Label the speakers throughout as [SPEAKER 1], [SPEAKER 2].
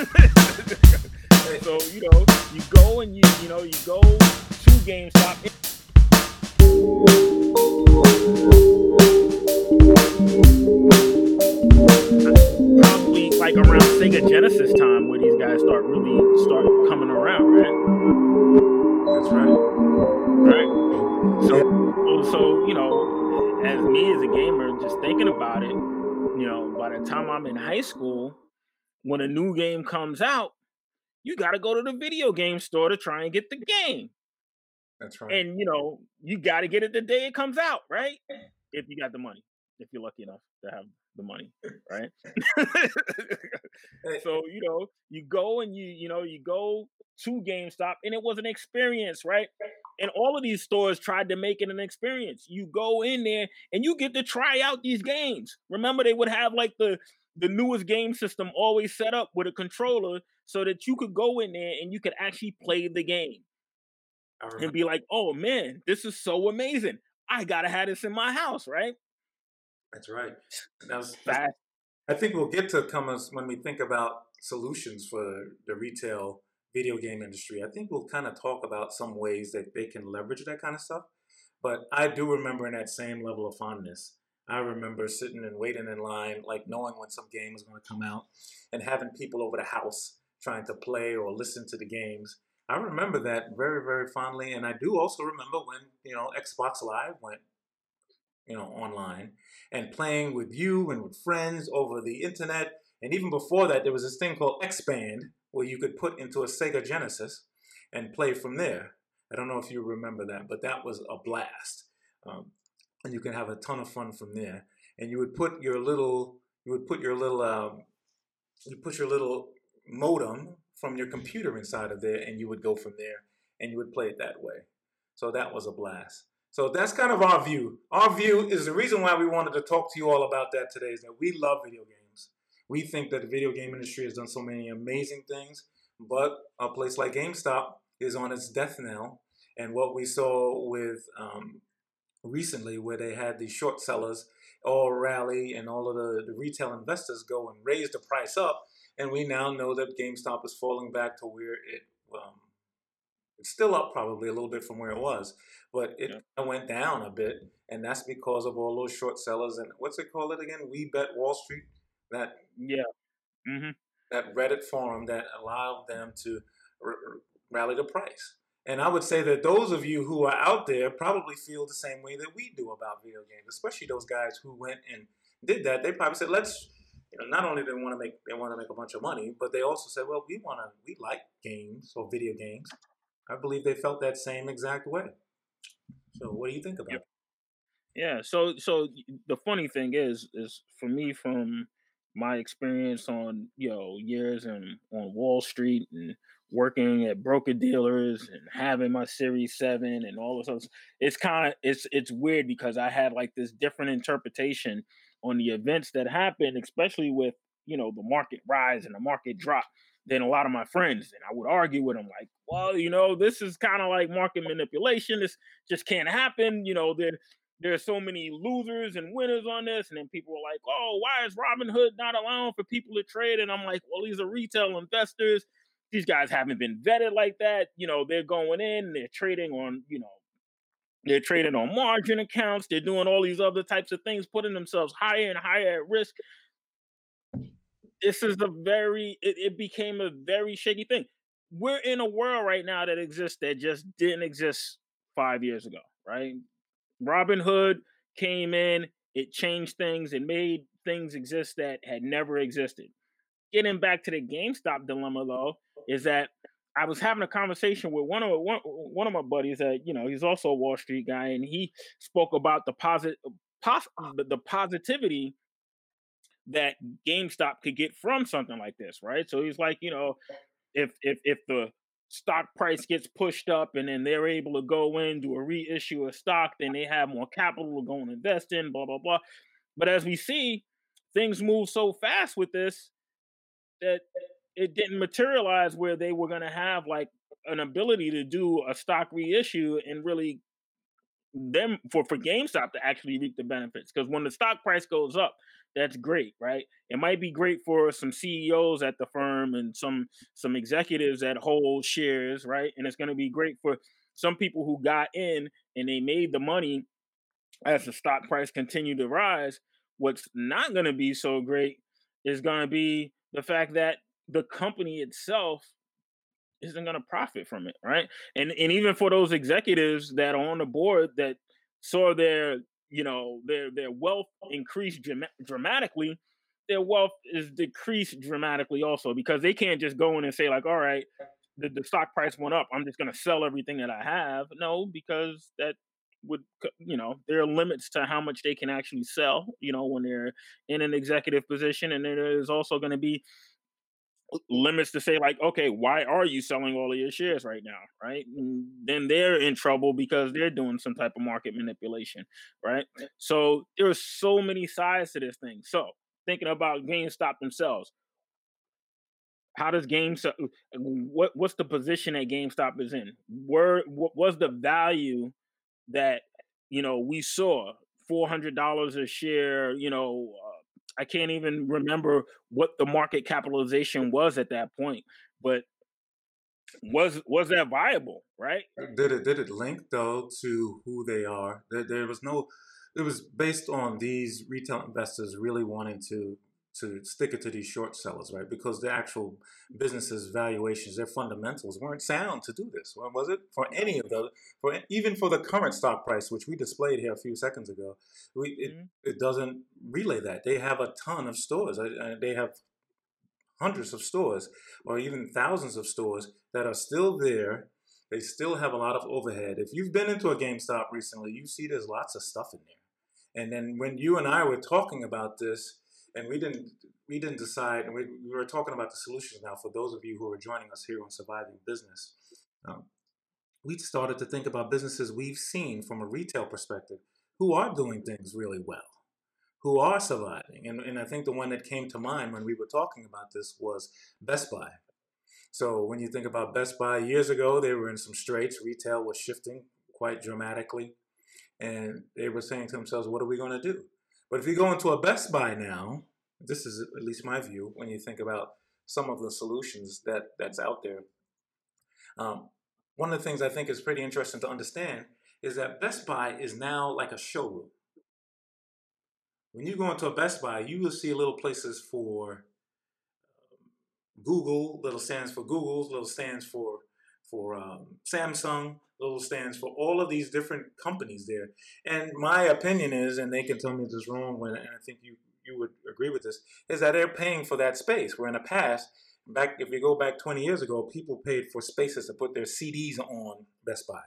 [SPEAKER 1] so you know, you go and you you know you go to GameStop. Probably like around Sega Genesis time where these guys start really start coming around, right?
[SPEAKER 2] That's right.
[SPEAKER 1] Right. So, so, so you know, as me as a gamer, just thinking about it, you know, by the time I'm in high school, when a new game comes out, you got to go to the video game store to try and get the game.
[SPEAKER 2] That's right.
[SPEAKER 1] And you know, you got to get it the day it comes out, right? If you got the money, if you're lucky enough to have the money, right? so you know, you go and you you know you go to GameStop, and it was an experience, right? And all of these stores tried to make it an experience. You go in there and you get to try out these games. Remember, they would have like the the newest game system always set up with a controller so that you could go in there and you could actually play the game and be like, "Oh man, this is so amazing! I gotta have this in my house, right?"
[SPEAKER 2] That's right. That's, that's, I think we'll get to come as when we think about solutions for the retail video game industry. I think we'll kind of talk about some ways that they can leverage that kind of stuff. But I do remember in that same level of fondness. I remember sitting and waiting in line, like knowing when some game was going to come out, and having people over the house trying to play or listen to the games. I remember that very, very fondly, and I do also remember when you know Xbox Live went, you know, online and playing with you and with friends over the internet. And even before that, there was this thing called X-Band where you could put into a Sega Genesis and play from there. I don't know if you remember that, but that was a blast. Um, and you can have a ton of fun from there. And you would put your little, you would put your little, um, you put your little modem from your computer inside of there, and you would go from there, and you would play it that way. So that was a blast. So that's kind of our view. Our view is the reason why we wanted to talk to you all about that today is that we love video games. We think that the video game industry has done so many amazing things, but a place like GameStop is on its death knell. And what we saw with um, recently, where they had the short sellers all rally and all of the, the retail investors go and raise the price up, and we now know that GameStop is falling back to where it um, it's still up probably a little bit from where it was, but it yeah. went down a bit, and that's because of all those short sellers and what's it called it again? We Bet Wall Street. That
[SPEAKER 1] yeah, mm-hmm.
[SPEAKER 2] that Reddit forum that allowed them to r- rally the price. And I would say that those of you who are out there probably feel the same way that we do about video games, especially those guys who went and did that. They probably said, "Let's." You know, not only do they want to make they want to make a bunch of money, but they also said, "Well, we want to we like games or video games." I believe they felt that same exact way. So, what do you think about
[SPEAKER 1] it? Yeah. So, so the funny thing is, is for me from my experience on you know years and on Wall Street and working at broker dealers and having my Series Seven and all of this, it's kind of it's it's weird because I had like this different interpretation on the events that happened, especially with you know the market rise and the market drop than a lot of my friends. And I would argue with them like, well, you know, this is kind of like market manipulation. This just can't happen. You know, there there's so many losers and winners on this. And then people were like, oh, why is Robinhood not allowing for people to trade? And I'm like, well, these are retail investors. These guys haven't been vetted like that. You know, they're going in, they're trading on, you know, they're trading on margin accounts. They're doing all these other types of things, putting themselves higher and higher at risk this is a very it, it became a very shaky thing. We're in a world right now that exists that just didn't exist five years ago, right? Robinhood came in, it changed things, it made things exist that had never existed. Getting back to the GameStop dilemma though, is that I was having a conversation with one of one, one of my buddies that you know he's also a Wall Street guy, and he spoke about the positive, pos- the positivity that GameStop could get from something like this, right? So he's like, you know, if if if the stock price gets pushed up and then they're able to go in do a reissue of stock, then they have more capital to go and invest in, blah blah blah. But as we see, things move so fast with this that it didn't materialize where they were going to have like an ability to do a stock reissue and really them for for GameStop to actually reap the benefits because when the stock price goes up, that's great, right? It might be great for some CEOs at the firm and some some executives that hold shares, right? And it's going to be great for some people who got in and they made the money as the stock price continued to rise. What's not going to be so great is going to be the fact that the company itself isn't going to profit from it, right? And and even for those executives that are on the board that saw their you know their their wealth increase dramatically, their wealth is decreased dramatically also because they can't just go in and say like, all right, the, the stock price went up, I'm just going to sell everything that I have. No, because that would you know there are limits to how much they can actually sell you know when they're in an executive position and there is also going to be limits to say like okay why are you selling all of your shares right now? Right? And then they're in trouble because they're doing some type of market manipulation right? So there are so many sides to this thing. So thinking about gamestop themselves. How does GameStop uh, what what's the position that GameStop is in? Where what was the value that you know we saw? Four hundred dollars a share? You know, I can't even remember what the market capitalization was at that point, but was was that viable, right?
[SPEAKER 2] Uh, did it did it link though to who they are? There, there was no. It was based on these retail investors really wanting to to stick it to these short sellers, right? Because the actual businesses' valuations, their fundamentals weren't sound to do this. Was it for any of the for even for the current stock price, which we displayed here a few seconds ago? We it, mm-hmm. it doesn't relay that. They have a ton of stores. They have hundreds of stores, or even thousands of stores that are still there. They still have a lot of overhead. If you've been into a GameStop recently, you see there's lots of stuff in there. And then when you and I were talking about this, and we didn't we didn't decide. And we, we were talking about the solutions now. For those of you who are joining us here on Surviving Business, um, we started to think about businesses we've seen from a retail perspective who are doing things really well, who are surviving. And, and I think the one that came to mind when we were talking about this was Best Buy. So when you think about Best Buy years ago, they were in some straits. Retail was shifting quite dramatically. And they were saying to themselves, what are we going to do? But if you go into a Best Buy now, this is at least my view when you think about some of the solutions that that's out there. Um, one of the things I think is pretty interesting to understand is that Best Buy is now like a showroom. When you go into a Best Buy, you will see little places for um, Google, little stands for Google's, little stands for for um, Samsung, little stands for all of these different companies there. And my opinion is, and they can tell me this is wrong, when and I think you you would agree with this, is that they're paying for that space. Where in the past, back if you go back 20 years ago, people paid for spaces to put their CDs on Best Buy.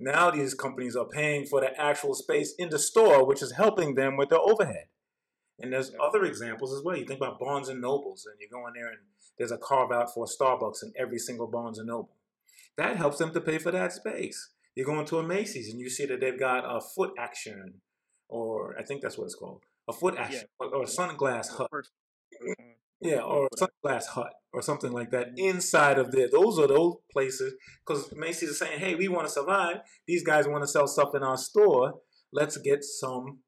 [SPEAKER 2] Now these companies are paying for the actual space in the store, which is helping them with their overhead. And there's other examples as well. You think about Barnes and Nobles, and you go in there and there's a carve out for Starbucks in every single Barnes and Noble. That helps them to pay for that space. You go into a Macy's and you see that they've got a Footaction, or I think that's what it's called, a Footaction, yeah. or, a sunglass hut. Yeah, or a sunglass hut or something like that mm-hmm. inside of there. Those are those places because Macy's is saying, hey, we want to survive. These guys want to sell stuff in our store. Let's get some,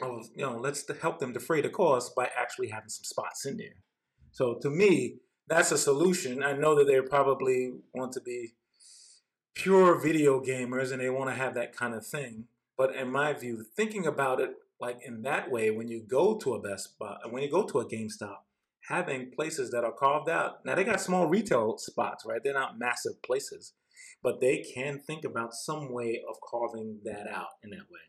[SPEAKER 2] you know, let's help them defray the cost by actually having some spots in there. So to me, that's a solution. I know that they probably want to be pure video gamers and they want to have that kind of thing. But in my view, thinking about it like in that way, when you go to a Best Buy, when you go to a GameStop, having places that are carved out. Now they got small retail spots, right? They're not massive places, but they can think about some way of carving that out in that way.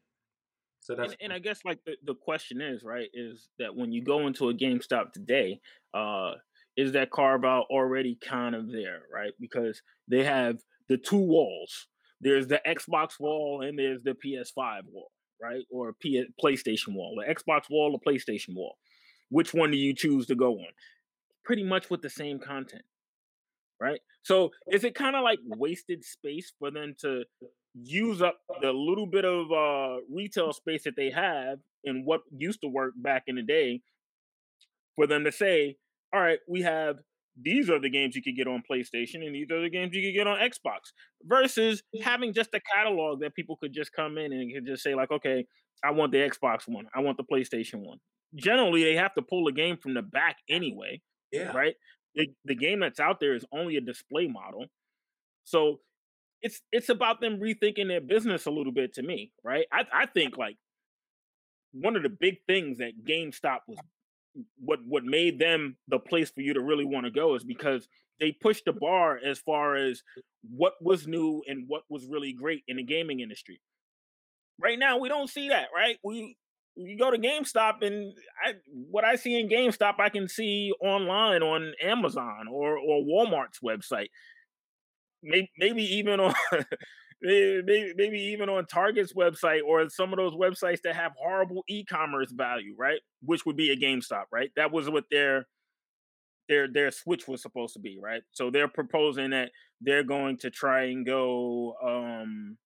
[SPEAKER 1] So that's and, and I guess like the, the question is right is that when you go into a GameStop today, uh, is that carve out already kind of there, right? Because they have the two walls. There's the Xbox wall and there's the PS5 wall, right? Or P- PlayStation wall. The Xbox wall, the PlayStation wall. Which one do you choose to go on? Pretty much with the same content, right? So is it kind of like wasted space for them to use up the little bit of uh, retail space that they have in what used to work back in the day for them to say, all right, we have these are the games you could get on PlayStation and these are the games you could get on Xbox versus having just a catalog that people could just come in and could just say like, okay, I want the Xbox one, I want the PlayStation one. generally they have to pull a game from the back anyway.
[SPEAKER 2] Yeah.
[SPEAKER 1] Right. The, the game that's out there is only a display model, so it's it's about them rethinking their business a little bit to me, right? I I think like one of the big things that GameStop was what what made them the place for you to really want to go is because they pushed the bar as far as what was new and what was really great in the gaming industry. Right now, we don't see that, right? We you go to GameStop and I, what I see in GameStop, I can see online on Amazon or or Walmart's website. Maybe, maybe even on maybe, maybe even on Target's website or some of those websites that have horrible e-commerce value, right? Which would be a GameStop, right? That was what their their their switch was supposed to be, right? So they're proposing that they're going to try and go um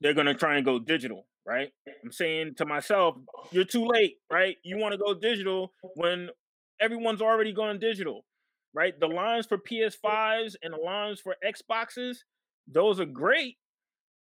[SPEAKER 1] they're going to try and go digital, right? I'm saying to myself, you're too late, right? You want to go digital when everyone's already gone digital, right? The lines for PS5s and the lines for Xboxes those are great.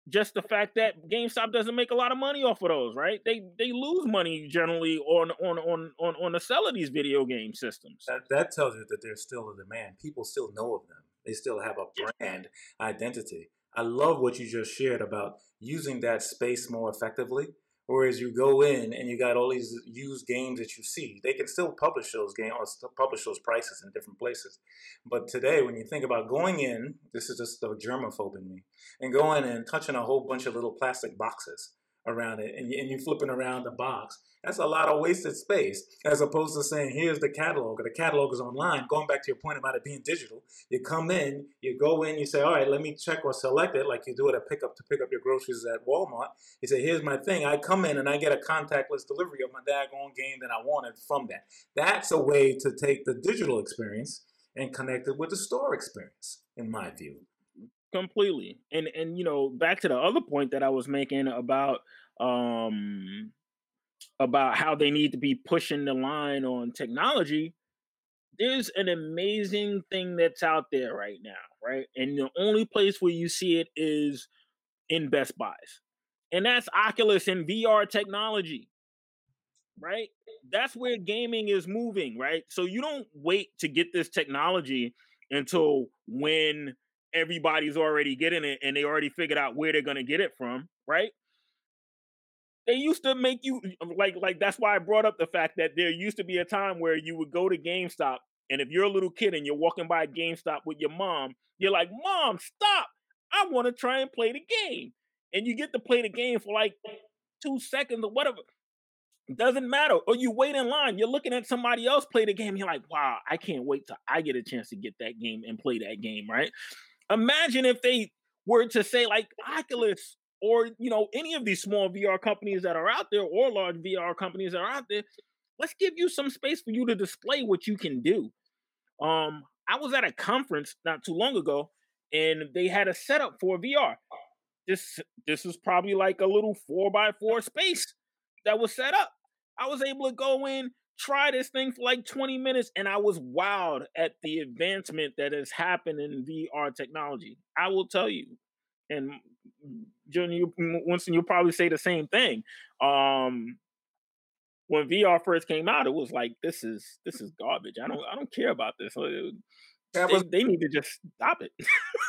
[SPEAKER 1] Just the fact that GameStop doesn't make a lot of money off of those, right? They they lose money generally on on on on on the sell of these video game systems.
[SPEAKER 2] That, that tells you that there's still a demand. People still know of them. They still have a brand identity. I love what you just shared about using that space more effectively Whereas you go in and you got all these used games that you see, they can still publish those games or publish those prices in different places. But today, when you think about going in, this is just the germaphobe in me, and going in and touching a whole bunch of little plastic boxes around it, and, you're flipping around the box, that's a lot of wasted space as opposed to saying, here's the catalog, or the catalog is online. Going back to your point about it being digital, you come in, you go in, you say, all right, let me check or select it like you do at a pickup to pick up your groceries at Walmart. You say, here's my thing. I come in and I get a contactless delivery of my daggone game that I wanted from that. That's a way to take the digital experience and connect it with the store experience, in my view
[SPEAKER 1] completely and and you know back to the other point that i was making about um about how they need to be pushing the line on technology, there's an amazing thing that's out there right now, right? And the only place where you see it is in Best Buys. And that's Oculus and VR technology, right? That's where gaming is moving, right? So you don't wait to get this technology until when everybody's already getting it and they already figured out where they're going to get it from, right? they used to make you um, like like that's why I brought up the fact that there used to be a time where you would go to GameStop and if you're a little kid and you're walking by GameStop with your mom, you're like, "Mom, stop! I want to try and play the game." And you get to play the game for like 2 seconds or whatever. Doesn't matter. Or you wait in line, you're looking at somebody else play the game, you're like, "Wow, I can't wait till I get a chance to get that game and play that game," right? Imagine if they were to say like Oculus or you know any of these small VR companies that are out there or large VR companies that are out there, let's give you some space for you to display what you can do. Um, I was at a conference not too long ago, and they had a setup for VR. This this is probably like a little four by four space that was set up. I was able to go in, try this thing for like 20 minutes, and I was wowed at the advancement that has happened in VR technology. I will tell you, and Junior, Winston, you'll probably say the same thing. Um, when VR first came out, it was like this is this is garbage. I don't I don't care about this. They, was, they, need to just stop it.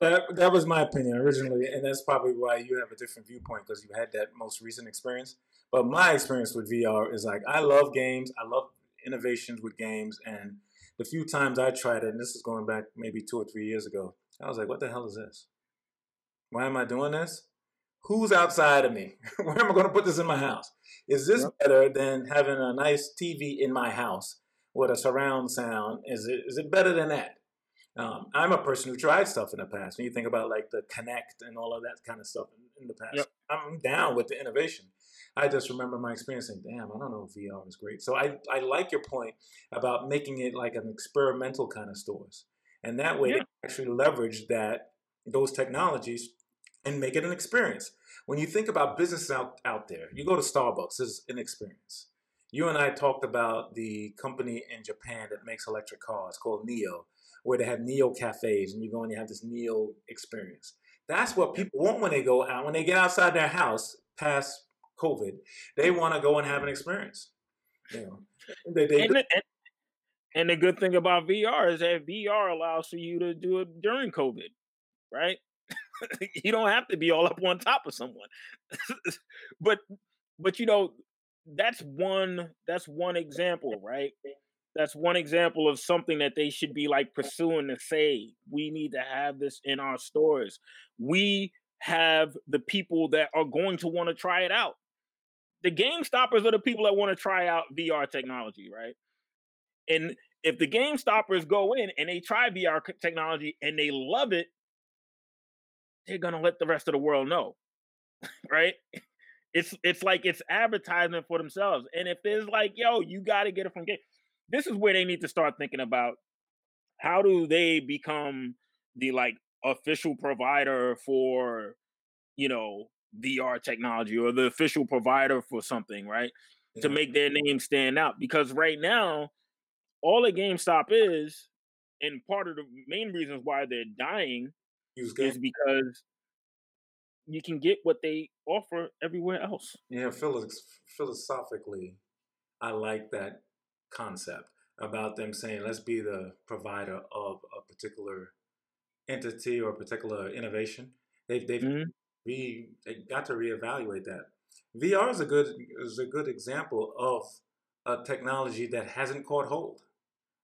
[SPEAKER 2] that, that was my opinion originally, and that's probably why you have a different viewpoint because you had that most recent experience. But my experience with VR is like I love games. I love innovations with games, and the few times I tried it, and this is going back maybe two or three years ago, I was like, "What the hell is this?" Why am I doing this? Who's outside of me? Where am I going to put this in my house? Is this yep. better than having a nice TV in my house with a surround sound? Is it is it better than that? Um, I'm a person who tried stuff in the past. When you think about like the Kinect and all of that kind of stuff in, in the past, yep. I'm down with the innovation. I just remember my experience saying, damn, I don't know if VR is great. So I, I like your point about making it like an experimental kind of stores. And that way yeah. actually leverage that those technologies and make it an experience. When you think about businesses out, out there, you go to Starbucks, it's an experience. You and I talked about the company in Japan that makes electric cars called NIO, where they have NIO cafes and you go and you have this NIO experience. That's what people want when they go out, when they get outside their house past COVID, they want to go and have an experience. You know, they, they,
[SPEAKER 1] and, the, and, and the good thing about VR is that VR allows for you to do it during COVID, right? you don't have to be all up on top of someone. but but you know, that's one that's one example, right? That's one example of something that they should be like pursuing to say, we need to have this in our stores. We have the people that are going to want to try it out. The game stoppers are the people that want to try out VR technology, right? And if the game stoppers go in and they try VR technology and they love it, they're gonna let the rest of the world know, right? It's it's like it's advertisement for themselves. And if there's like, yo, you got to get it from game. This is where they need to start thinking about how do they become the like official provider for, you know, VR technology or the official provider for something, right? Yeah. To make their name stand out. Because right now, all a GameStop is, and part of the main reasons why they're dying is because you can get what they offer everywhere else.
[SPEAKER 2] Yeah, philosophically, I like that concept about them saying, let's be the provider of a particular entity or a particular innovation. They've, they've mm-hmm. re, they got to reevaluate that. VR is a good is a good example of a technology that hasn't caught hold.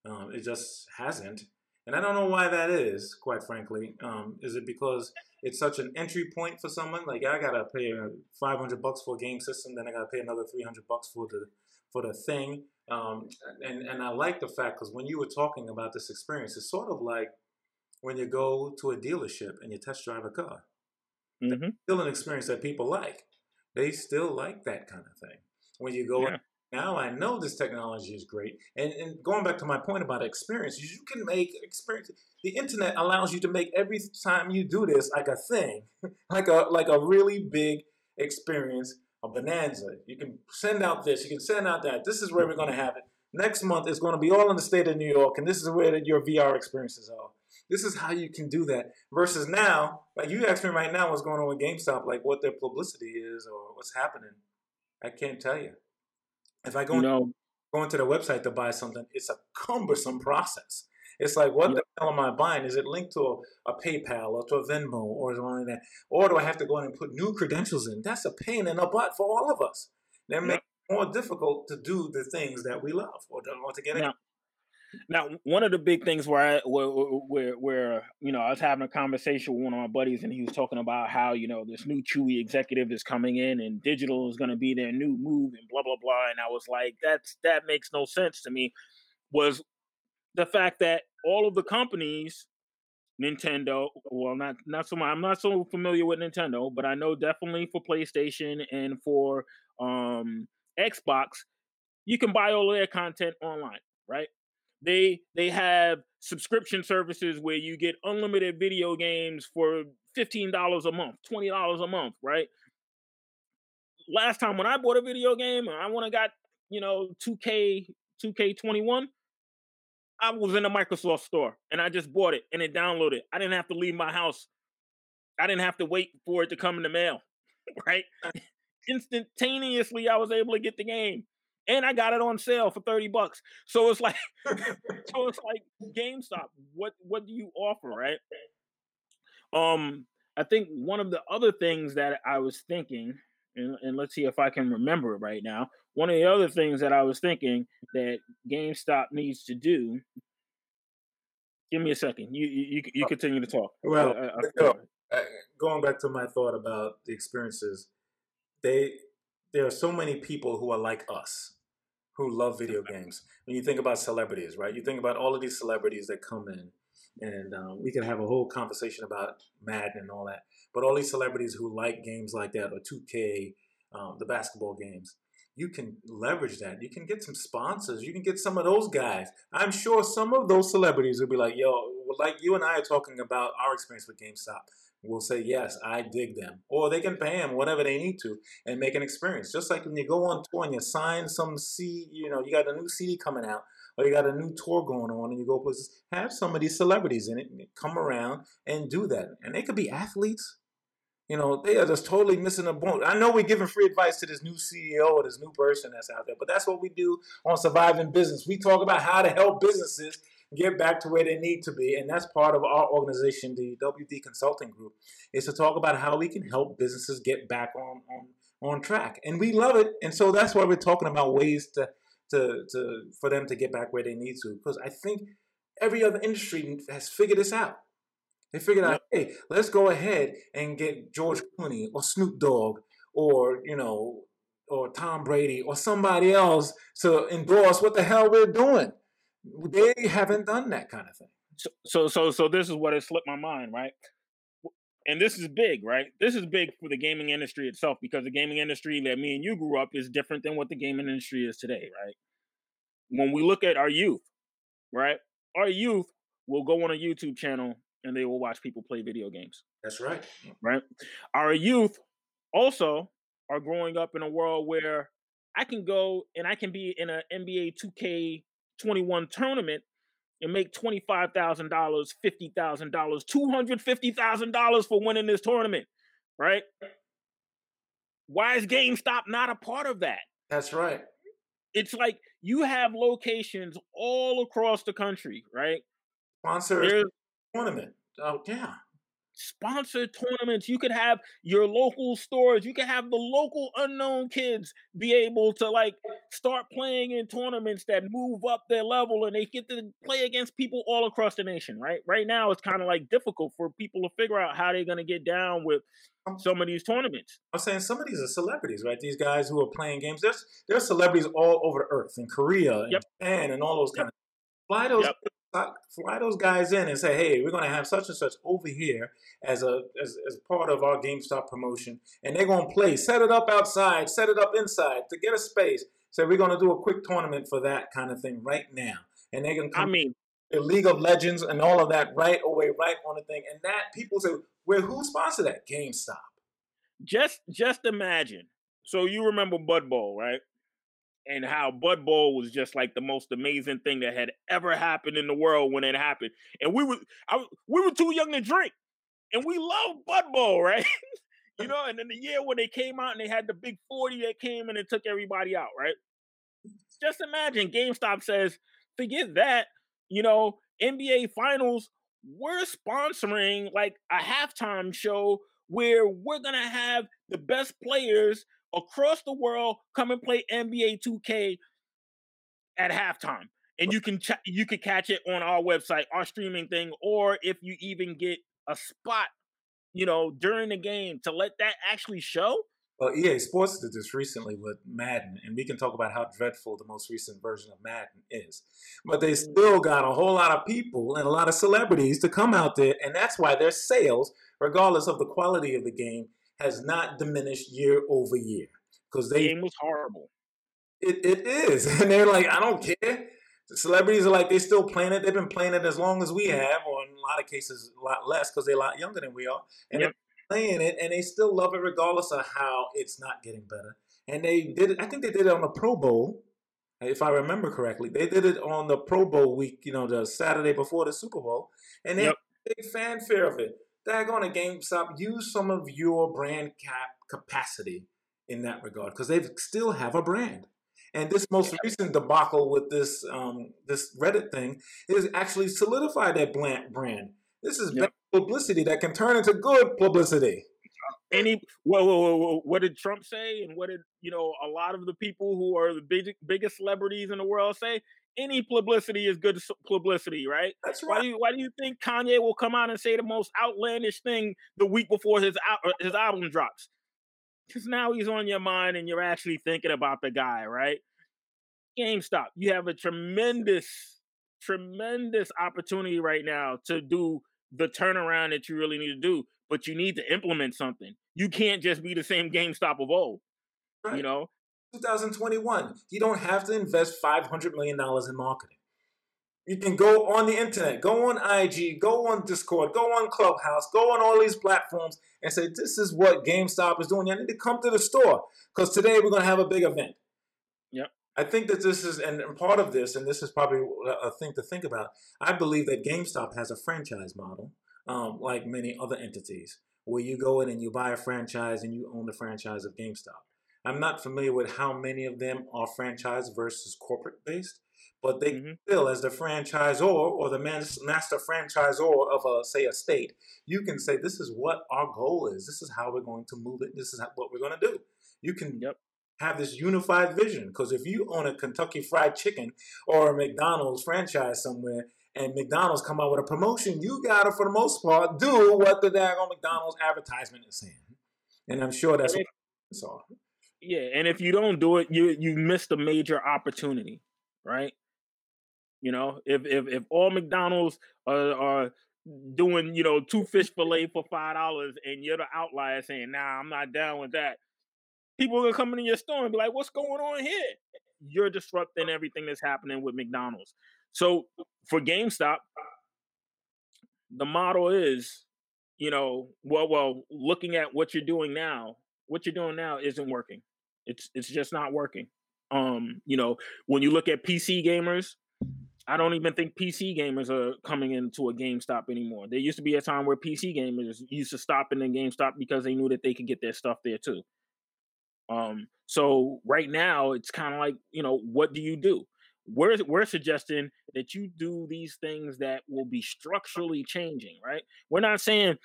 [SPEAKER 2] Um, it just hasn't, and I don't know why that is. Quite frankly, um, is it because it's such an entry point for someone? Like I gotta pay five hundred bucks for a game system, then I gotta pay another three hundred bucks for the for the thing. Um, and and I like the fact because when you were talking about this experience, it's sort of like when you go to a dealership and you test drive a car. Mm-hmm. still an experience that people like. They still like that kind of thing. When you go yeah now I know this technology is great. And, and going back to my point about experiences, you can make experience. The internet allows you to make every time you do this like a thing, like a like a really big experience, a bonanza. You can send out this, you can send out that. This is where we're going to have it. Next month is going to be all in the state of New York, and this is where your VR experiences are. This is how you can do that. Versus now, like you asked me right now, what's going on with GameStop, like what their publicity is or what's happening. I can't tell you. If I go, no. go into the website to buy something, it's a cumbersome process. It's like, what the hell am I buying? Is it linked to a, a, PayPal or to a Venmo or something like that? Or do I have to go in and put new credentials in? That's a pain in the butt for all of us. That makes it more difficult to do the things that we love or to, or to get
[SPEAKER 1] now, now, one of the big things where I where, where where you know I was having a conversation with one of my buddies, and he was talking about how you know this new Chewy executive is coming in, and digital is going to be their new move, and blah blah blah. And I was like, that's that makes no sense to me. Was the fact that all of the companies, Nintendo, well, not not so much. I'm not so familiar with Nintendo, but I know definitely for PlayStation and for um Xbox, you can buy all of their content online, right? They they have subscription services where you get unlimited video games for $15 a month, $20 a month, right? Last time when I bought a video game, I want to got, you know, 2K 2K21, I was in the Microsoft store and I just bought it and it downloaded. I didn't have to leave my house. I didn't have to wait for it to come in the mail, right? Uh. Instantaneously, I was able to get the game and I got it on sale for 30 bucks. So it's like so it's like GameStop. What what do you offer, right? Um I think one of the other things that I was thinking and, and let's see if I can remember it right now. One of the other things that I was thinking that GameStop needs to do Give me a second. You you, you continue to talk.
[SPEAKER 2] Well, I, I, going back to my thought about the experiences, they there are so many people who are like us who love video games. When you think about celebrities, right? You think about all of these celebrities that come in, and um, we can have a whole conversation about Madden and all that. But all these celebrities who like games like that, or 2K, um, the basketball games, you can leverage that. You can get some sponsors. You can get some of those guys. I'm sure some of those celebrities will be like, yo, like you and I are talking about our experience with GameStop will say, yes, I dig them. Or they can pay them whatever they need to and make an experience. Just like when you go on tour and you sign some C, you know, you got a new CD coming out or you got a new tour going on and you go places, have some of these celebrities in it come around and do that. And they could be athletes. You know, they are just totally missing the boat. I know we're giving free advice to this new CEO or this new person that's out there, but that's what we do on Surviving Business. We talk about how to help businesses get back to where they need to be. And that's part of our organization, the WD Consulting Group, is to talk about how we can help businesses get back on, on, on track. And we love it. And so that's why we're talking about ways to, to, to for them to get back where they need to. Because I think every other industry has figured this out. They figured out, hey, let's go ahead and get George Clooney or Snoop Dogg or, you know, or Tom Brady or somebody else to endorse what the hell we're doing. They haven't done that kind of thing.
[SPEAKER 1] So, so, so, so this is what has slipped my mind, right? And this is big, right? This is big for the gaming industry itself because the gaming industry that me and you grew up is different than what the gaming industry is today, right? When we look at our youth, right? Our youth will go on a YouTube channel and they will watch people play video games.
[SPEAKER 2] That's right.
[SPEAKER 1] Right? Our youth also are growing up in a world where I can go and I can be in an NBA 2K 21 tournament and make $25,000, $50,000, $250,000 for winning this tournament, right? Why is GameStop not a part of that?
[SPEAKER 2] That's right.
[SPEAKER 1] It's like you have locations all across the country, right?
[SPEAKER 2] Sponsor tournament. Oh, yeah
[SPEAKER 1] sponsored tournaments. You could have your local stores. You could have the local unknown kids be able to like start playing in tournaments that move up their level and they get to play against people all across the nation, right? Right now it's kind of like difficult for people to figure out how they're going to get down with some of these tournaments.
[SPEAKER 2] I'm saying some of these are celebrities, right? These guys who are playing games. There's there's celebrities all over the earth in Korea and yep. Japan and all those kind yep. of fly those yep fly those guys in and say, hey, we're going to have such and such over here as a as, as part of our GameStop promotion, and they're going to play. Set it up outside, set it up inside to get a space. So we're going to do a quick tournament for that kind of thing right now, and they can come.
[SPEAKER 1] I mean,
[SPEAKER 2] the League of Legends and all of that right away, right on the thing, and that people say, well, who sponsored that? GameStop.
[SPEAKER 1] Just just imagine. So you remember Bud Bowl, right? And how Bud Bowl was just like the most amazing thing that had ever happened in the world when it happened. And we were I, we were too young to drink, and we loved Bud Bowl, right? you know. And then the year when they came out and they had the big forty that came and it took everybody out, right? Just imagine GameStop says, forget that. You know, NBA Finals, we're sponsoring like a halftime show where we're gonna have the best players across the world come and play NBA 2K at halftime. And you can ch- you can catch it on our website, our streaming thing, or if you even get a spot, you know, during the game to let that actually show.
[SPEAKER 2] Well, EA Sports did this recently with Madden, and we can talk about how dreadful the most recent version of Madden is. But they mm. still got a whole lot of people and a lot of celebrities to come out there, and that's why their sales, regardless of the quality of the game, has not diminished year over year because they
[SPEAKER 1] the game was horrible.
[SPEAKER 2] It it is, and they're like, I don't care. The celebrities are like they still playing it. They've been playing it as long as we have, or in a lot of cases, a lot less because they're a lot younger than we are, and yep. they're playing it, and they still love it regardless of how it's not getting better. And they did it. I think they did it on the Pro Bowl, if I remember correctly. They did it on the Pro Bowl week, you know, the Saturday before the Super Bowl, and they yep. big fanfare of it daggone a GameStop, use some of your brand cap capacity in that regard because they still have a brand. And this most recent debacle with this um, this Reddit thing is actually solidified that brand. This is yep. bad publicity that can turn into good publicity.
[SPEAKER 1] Any whoa, whoa, whoa, whoa, what did Trump say, and what did you know a lot of the people who are the big, biggest celebrities in the world say? Any publicity is good publicity, right?
[SPEAKER 2] That's right.
[SPEAKER 1] Why do you Why do you think Kanye will come out and say the most outlandish thing the week before his his album drops? Because now he's on your mind and you're actually thinking about the guy, right? GameStop, you have a tremendous, tremendous opportunity right now to do the turnaround that you really need to do, but you need to implement something. You can't just be the same GameStop of old. Right. You know,
[SPEAKER 2] 2021. You don't have to invest $500 million in marketing. You can go on the internet, go on IG, go on Discord, go on Clubhouse, go on all these platforms and say, This is what GameStop is doing. You need to come to the store because today we're going to have a big event.
[SPEAKER 1] Yep.
[SPEAKER 2] I think that this is, and part of this, and this is probably a thing to think about. I believe that GameStop has a franchise model, um, like many other entities, where you go in and you buy a franchise and you own the franchise of GameStop. I'm not familiar with how many of them are franchise versus corporate based, but they mm-hmm. still, as the franchisor or the master franchisor of a say a state, you can say this is what our goal is. This is how we're going to move it. This is what we're going to do. You can yep. have this unified vision because if you own a Kentucky Fried Chicken or a McDonald's franchise somewhere, and McDonald's come out with a promotion, you gotta, for the most part, do what the daggone McDonald's advertisement is saying. And I'm sure that's what all.
[SPEAKER 1] Yeah, and if you don't do it, you you missed a major opportunity, right? You know, if if if all McDonald's are, are doing you know two fish fillet for five dollars, and you're the outlier saying, "Nah, I'm not down with that," people are gonna come into your store and be like, "What's going on here?" You're disrupting everything that's happening with McDonald's. So for GameStop, the model is, you know, well, well, looking at what you're doing now, what you're doing now isn't working. It's it's just not working. Um, you know, when you look at PC gamers, I don't even think PC gamers are coming into a GameStop anymore. There used to be a time where PC gamers used to stop in a GameStop because they knew that they could get their stuff there too. Um, so right now it's kind of like, you know, what do you do? We're we're suggesting that you do these things that will be structurally changing, right? We're not saying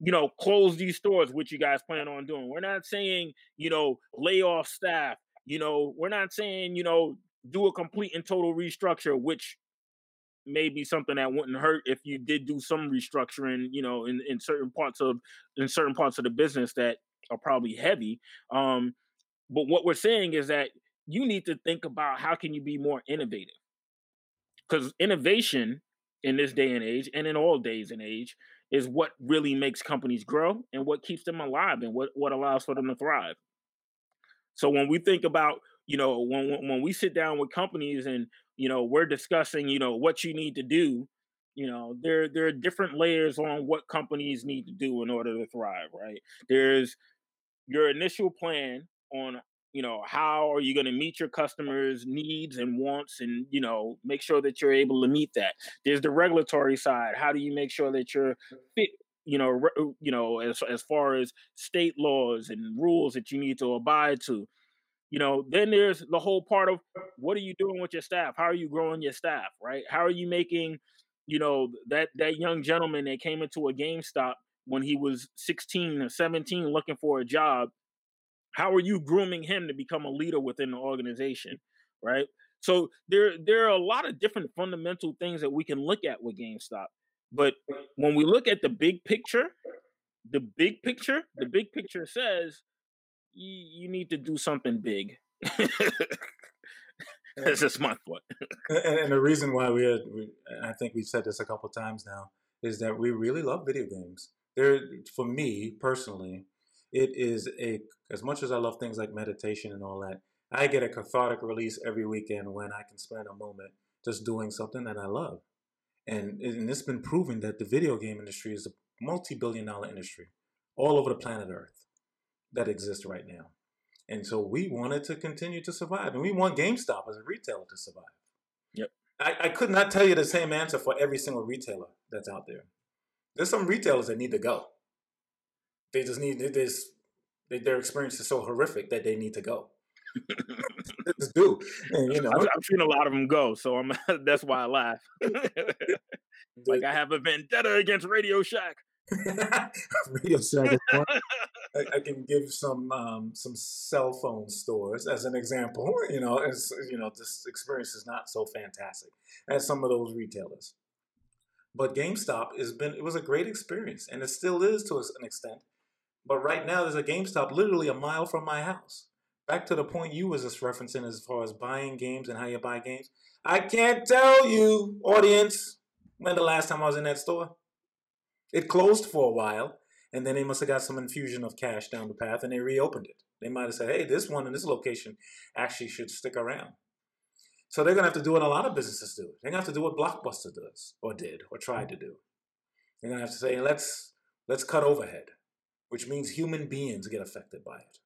[SPEAKER 1] you know, close these stores, which you guys plan on doing. We're not saying, you know, lay off staff. You know, we're not saying, you know, do a complete and total restructure, which may be something that wouldn't hurt if you did do some restructuring, you know, in, in certain parts of in certain parts of the business that are probably heavy. Um, but what we're saying is that you need to think about how can you be more innovative. Because innovation in this day and age, and in all days and age, is what really makes companies grow and what keeps them alive and what, what allows for them to thrive. So when we think about, you know, when when we sit down with companies and you know we're discussing, you know, what you need to do, you know, there there are different layers on what companies need to do in order to thrive, right? There's your initial plan on you know how are you going to meet your customers needs and wants and you know make sure that you're able to meet that. There's the regulatory side how do you make sure that you're fit you know re, uh, you know as as far as state laws and rules that you need to abide to. You know then there's the whole part of what are you doing with your staff? How are you growing your staff right? How are you making you know that that young gentleman that came into a GameStop when he was 16 or 17 looking for a job how are you grooming him to become a leader within the organization, right? So there there are a lot of different fundamental things that we can look at with GameStop. But when we look at the big picture, the big picture, the big picture says you, you need to do something big. That's just my thought.
[SPEAKER 2] and, and, the reason why we, had, we, I think we've said this a couple times now, is that we really love video games. They're, for me personally, it is a as much as I love things like meditation and all that, I get a cathartic release every weekend when I can spend a moment just doing something that I love. And, and it's been proven that the video game industry is a multi-billion dollar industry all over the planet Earth that exists right now. And so we wanted to continue to survive. And we want GameStop as a retailer to survive.
[SPEAKER 1] Yep.
[SPEAKER 2] I, I could not tell you the same answer for every single retailer that's out there. There's some retailers that need to go. They just need this. Their experience is so horrific that they need to go. just do, and, you know.
[SPEAKER 1] I've, I've, seen a lot of them go, so I'm. that's why I laugh. like I have a vendetta against Radio Shack.
[SPEAKER 2] Radio Shack. I, I, can give some um, some cell phone stores as an example. You know, as you know, this experience is not so fantastic as some of those retailers. But GameStop has been it was a great experience, and it still is to an extent. But right now, there's a GameStop literally a mile from my house. Back to the point you was just referencing as far as buying games and how you buy games. I can't tell you, audience, when the last time I was in that store. It closed for a while, and then they must have got some infusion of cash down the path, and they reopened it. They might have said, "Hey, this one in this location actually should stick around." So they're gonna have to do what a lot of businesses do. They're gonna have to do what Blockbuster does, or did, or tried to do. They're gonna have to say, "Let's let's cut overhead." Which means human beings get affected by it.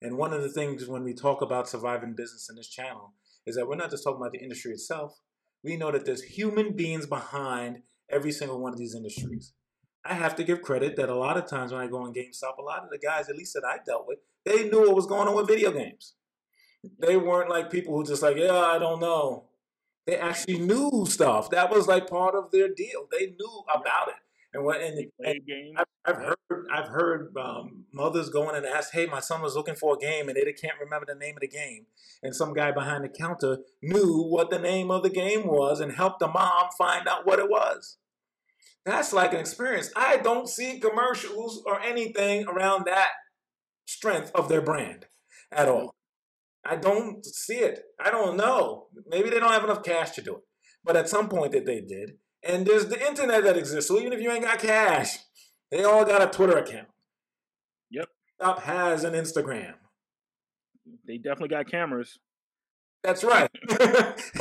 [SPEAKER 2] And one of the things when we talk about surviving business in this channel is that we're not just talking about the industry itself. We know that there's human beings behind every single one of these industries. I have to give credit that a lot of times when I go on GameStop, a lot of the guys, at least that I dealt with, they knew what was going on with video games. They weren't like people who just like, yeah, I don't know. They actually knew stuff. That was like part of their deal. They knew about it. And what and, and I've, I've, heard I've heard um, mothers going and ask, "Hey, my son was looking for a game and they can't remember the name of the game." And some guy behind the counter knew what the name of the game was and helped the mom find out what it was. That's like an experience. I don't see commercials or anything around that strength of their brand at all. I don't see it. I don't know. Maybe they don't have enough cash to do it. But at some point that they did, and there's the internet that exists. So even if you ain't got cash, they all got a Twitter account.
[SPEAKER 1] Yep.
[SPEAKER 2] Stop has an Instagram.
[SPEAKER 1] They definitely got cameras.
[SPEAKER 2] That's right.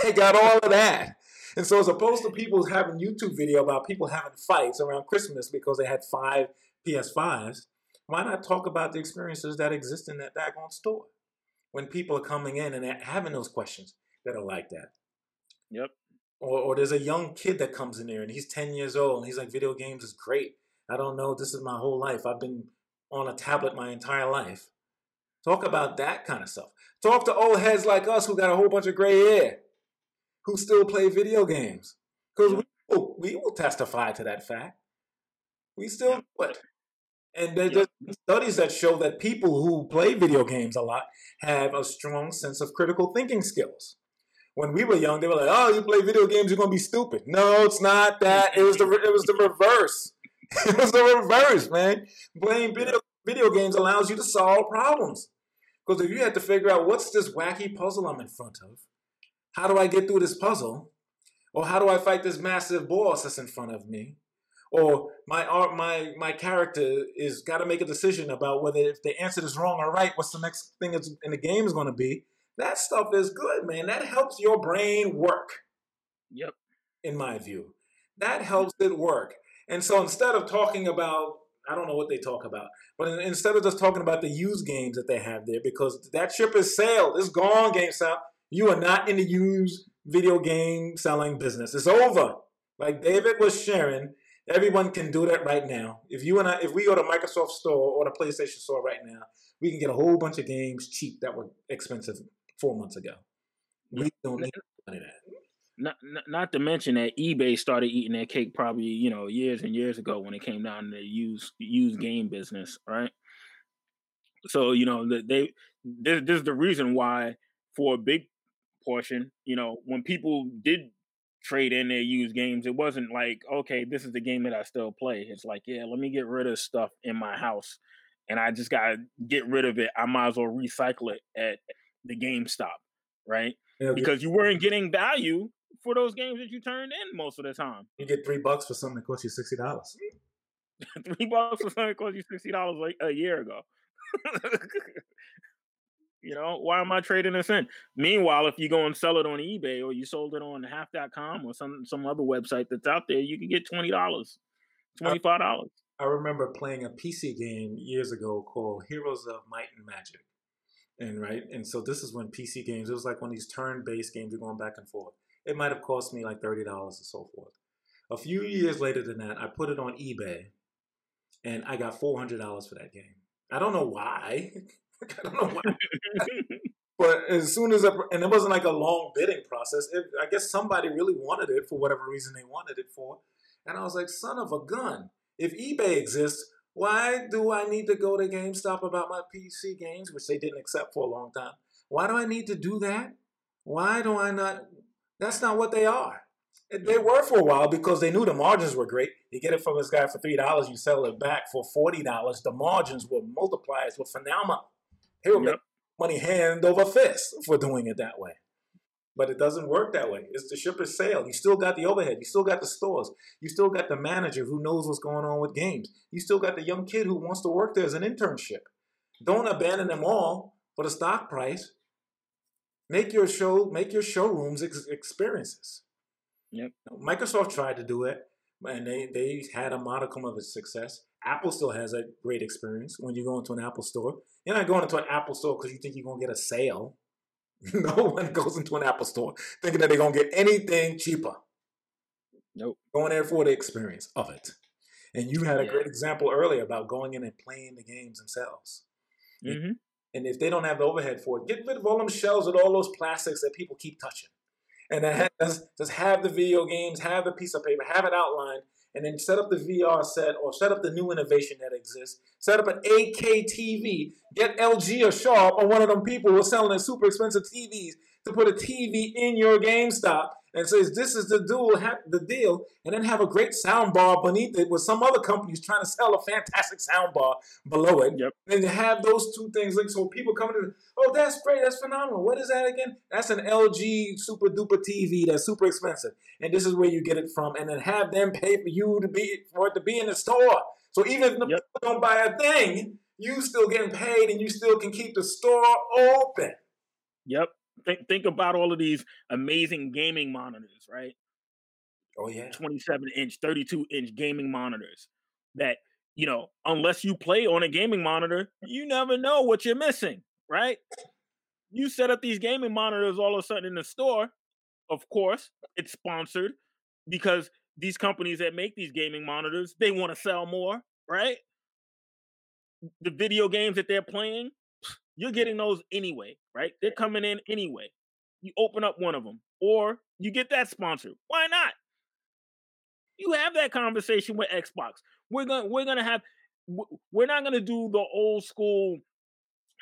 [SPEAKER 2] they got all of that. And so as opposed to people having YouTube video about people having fights around Christmas because they had five PS5s, why not talk about the experiences that exist in that daggone store? When people are coming in and having those questions that are like that.
[SPEAKER 1] Yep.
[SPEAKER 2] Or, or there's a young kid that comes in there and he's 10 years old and he's like, video games is great. I don't know. This is my whole life. I've been on a tablet my entire life. Talk about that kind of stuff. Talk to old heads like us who got a whole bunch of gray hair, who still play video games. Because we, will, we will testify to that fact. We still do it. And there's yeah. studies that show that people who play video games a lot have a strong sense of critical thinking skills when we were young, they were like, "Oh, you play video games, you're gonna be stupid." No, it's not that. It was the it was the reverse. it was the reverse, man. Playing video video games allows you to solve problems. Because if you had to figure out what's this wacky puzzle I'm in front of, how do I get through this puzzle, or how do I fight this massive boss that's in front of me, or my art, my my character is got to make a decision about whether if the answer is wrong or right, what's the next thing in the game is going to be that stuff is good, man. That helps your brain work.
[SPEAKER 1] Yep.
[SPEAKER 2] In my view, that helps it work. And so instead of talking about, I don't know what they talk about, but instead of just talking about the used games that they have there, because that ship is sailed, it's gone, GameStop. You are not in the used video game selling business. It's over. Like David was sharing, everyone can do that right now. If you and I, if we go to Microsoft Store or the PlayStation Store right now, we can get a whole bunch of games cheap that were expensive four months ago. We don't need
[SPEAKER 1] of that. Not, not, not to mention that eBay started eating that cake probably you know years and years ago when it came down to the used used mm. game business, right? So you know they this, this is the reason why for a big portion, you know, when people did trade in their used games, it wasn't like okay, this is the game that I still play. It's like yeah, let me get rid of stuff in my house, and I just gotta get rid of it. I might as well recycle it at the GameStop, right? Yeah, because you weren't getting value for those games that you turned in most of the time.
[SPEAKER 2] You get three bucks for something that cost you sixty dollars.
[SPEAKER 1] three bucks for something that cost you sixty dollars like a year ago. you know, why am I trading this in? Meanwhile, if you go and sell it on eBay or you sold it on half.com or some some other website that's out there, you can get twenty dollars, twenty five dollars.
[SPEAKER 2] I remember playing a PC game years ago called Heroes of Might and Magic and right and so this is when pc games it was like when these turn-based games are going back and forth. It might have cost me like $30 or so forth a few years later than that i put it on ebay and i got $400 for that game. I don't know why. I don't know why. But as soon as I, and it wasn't like a long bidding process. It, i guess somebody really wanted it for whatever reason they wanted it for. And i was like son of a gun. If ebay exists why do I need to go to GameStop about my PC games, which they didn't accept for a long time? Why do I need to do that? Why do I not? That's not what they are. They were for a while because they knew the margins were great. You get it from this guy for three dollars, you sell it back for forty dollars. The margins were multipliers were phenomenal. He would yep. make money hand over fist for doing it that way. But it doesn't work that way. It's the ship is sailed. You still got the overhead. You still got the stores. You still got the manager who knows what's going on with games. You still got the young kid who wants to work there as an internship. Don't abandon them all for the stock price. Make your show, make your showrooms ex- experiences.
[SPEAKER 1] Yep.
[SPEAKER 2] Microsoft tried to do it, and they they had a modicum of its success. Apple still has a great experience when you go into an Apple store. You're not going into an Apple store because you think you're gonna get a sale. No one goes into an Apple store thinking that they're gonna get anything cheaper.
[SPEAKER 1] Nope.
[SPEAKER 2] Going there for the experience of it. And you had a yeah. great example earlier about going in and playing the games themselves.
[SPEAKER 1] Mm-hmm.
[SPEAKER 2] And if they don't have the overhead for it, get rid of all them shelves with all those plastics that people keep touching. And then just, just have the video games, have the piece of paper, have it outlined, and then set up the VR set or set up the new innovation that exists. Set up an 8K TV. Get LG or Sharp or one of them people who are selling the super expensive TVs to put a TV in your GameStop and says this is the dual the deal, and then have a great sound bar beneath it with some other companies trying to sell a fantastic sound bar below it.
[SPEAKER 1] Yep.
[SPEAKER 2] And have those two things linked so people come in, oh, that's great, that's phenomenal. What is that again? That's an LG super duper TV that's super expensive, and this is where you get it from. And then have them pay for you to be for it to be in the store. So even if the yep. people don't buy a thing, you still getting paid, and you still can keep the store open.
[SPEAKER 1] Yep. Think think about all of these amazing gaming monitors, right?
[SPEAKER 2] Oh yeah.
[SPEAKER 1] 27 inch, 32 inch gaming monitors that, you know, unless you play on a gaming monitor, you never know what you're missing, right? You set up these gaming monitors all of a sudden in the store. Of course, it's sponsored because these companies that make these gaming monitors, they want to sell more, right? The video games that they're playing, you're getting those anyway, right? They're coming in anyway. You open up one of them, or you get that sponsor. Why not? You have that conversation with Xbox. We're gonna we're gonna have we're not gonna do the old school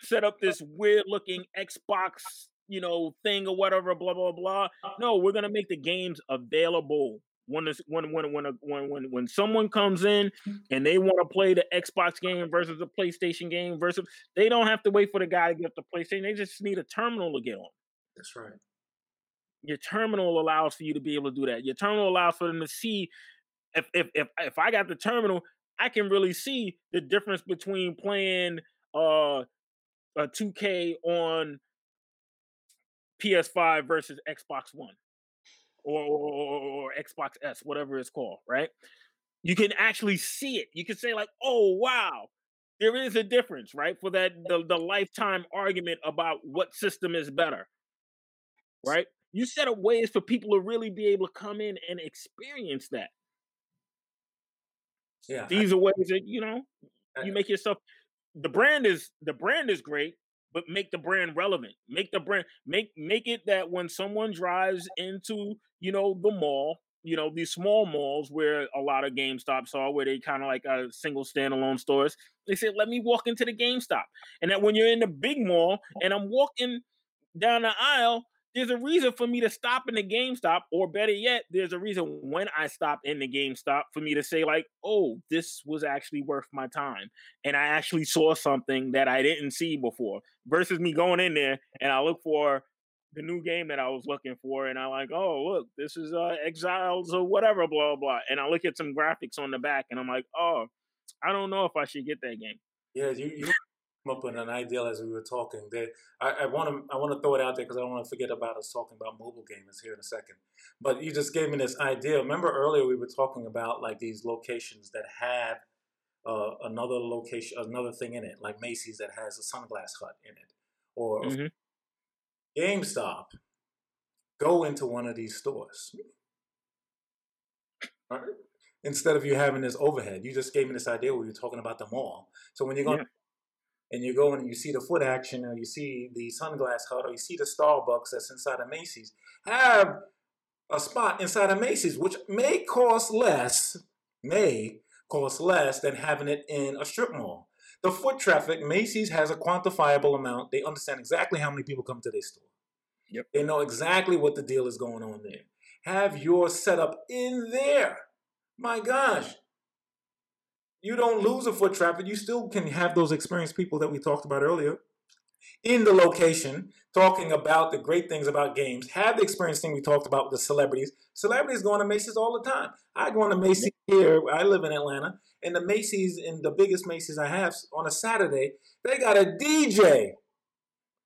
[SPEAKER 1] set up this weird looking Xbox, you know, thing or whatever, blah blah blah. Uh-huh. No, we're gonna make the games available when this, when when when when when when someone comes in and they want to play the Xbox game versus the PlayStation game versus they don't have to wait for the guy to get the PlayStation. They just need a terminal to get on.
[SPEAKER 2] That's right.
[SPEAKER 1] Your terminal allows for you to be able to do that. Your terminal allows for them to see if if if if I got the terminal, I can really see the difference between playing uh a 2K on PS5 versus Xbox One or, or, or Xbox S, whatever it's called, right? You can actually see it. You can say like, "Oh wow, there is a difference," right? For that the, the lifetime argument about what system is better, right? You set up ways for people to really be able to come in and experience that.
[SPEAKER 2] Yeah,
[SPEAKER 1] these I, are ways that you know I, you make yourself. The brand is the brand is great, but make the brand relevant. Make the brand make make it that when someone drives into you know the mall, you know these small malls where a lot of GameStops are, where they kind of like a single standalone stores. They said, "Let me walk into the GameStop," and that when you're in the big mall and I'm walking down the aisle, there's a reason for me to stop in the GameStop, or better yet, there's a reason when I stop in the GameStop for me to say, like, oh, this was actually worth my time. And I actually saw something that I didn't see before, versus me going in there and I look for the new game that I was looking for, and I like, oh, look, this is uh, Exiles or whatever, blah, blah. And I look at some graphics on the back, and I'm like, oh, I don't know if I should get that game.
[SPEAKER 2] Yeah, you, you up with an idea as we were talking. That I want to I want to throw it out there because I don't want to forget about us talking about mobile gamers here in a second. But you just gave me this idea. Remember earlier we were talking about like these locations that have uh, another location, another thing in it, like Macy's that has a sunglass hut in it, or mm-hmm. GameStop. Go into one of these stores. Instead of you having this overhead, you just gave me this idea where you're talking about the mall. So when you're going yeah and you go and you see the Footaction or you see the sunglass hut or you see the Starbucks that's inside of Macy's, have a spot inside of Macy's, which may cost less, may cost less than having it in a strip mall. The foot traffic, Macy's has a quantifiable amount. They understand exactly how many people come to their store.
[SPEAKER 1] Yep.
[SPEAKER 2] They know exactly what the deal is going on there. Have your setup in there. My gosh, you don't lose a foot traffic. You still can have those experienced people that we talked about earlier in the location talking about the great things about games. Have the experience thing we talked about with the celebrities. Celebrities going to Macy's all the time. I go to Macy's here. I live in Atlanta, and the Macy's in the biggest Macy's I have on a Saturday, they got a DJ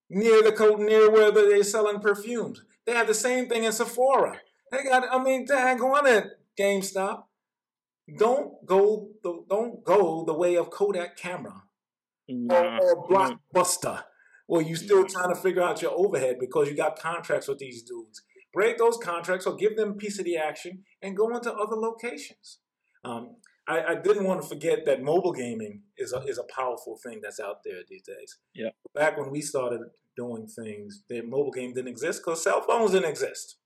[SPEAKER 2] near the near where they're selling perfumes. They have the same thing in Sephora. They got, I mean, dang go on it, GameStop don't go the don't go the way of Kodak camera nah, or, Blockbuster, where you're still trying to figure out your overhead because you got contracts with these dudes. Break those contracts or give them a piece of the action and go into other locations. Um, I, I, didn't want to forget that mobile gaming is a, is a powerful thing that's out there these days.
[SPEAKER 1] Yeah.
[SPEAKER 2] Back when we started doing things, the mobile game didn't exist because cell phones didn't exist.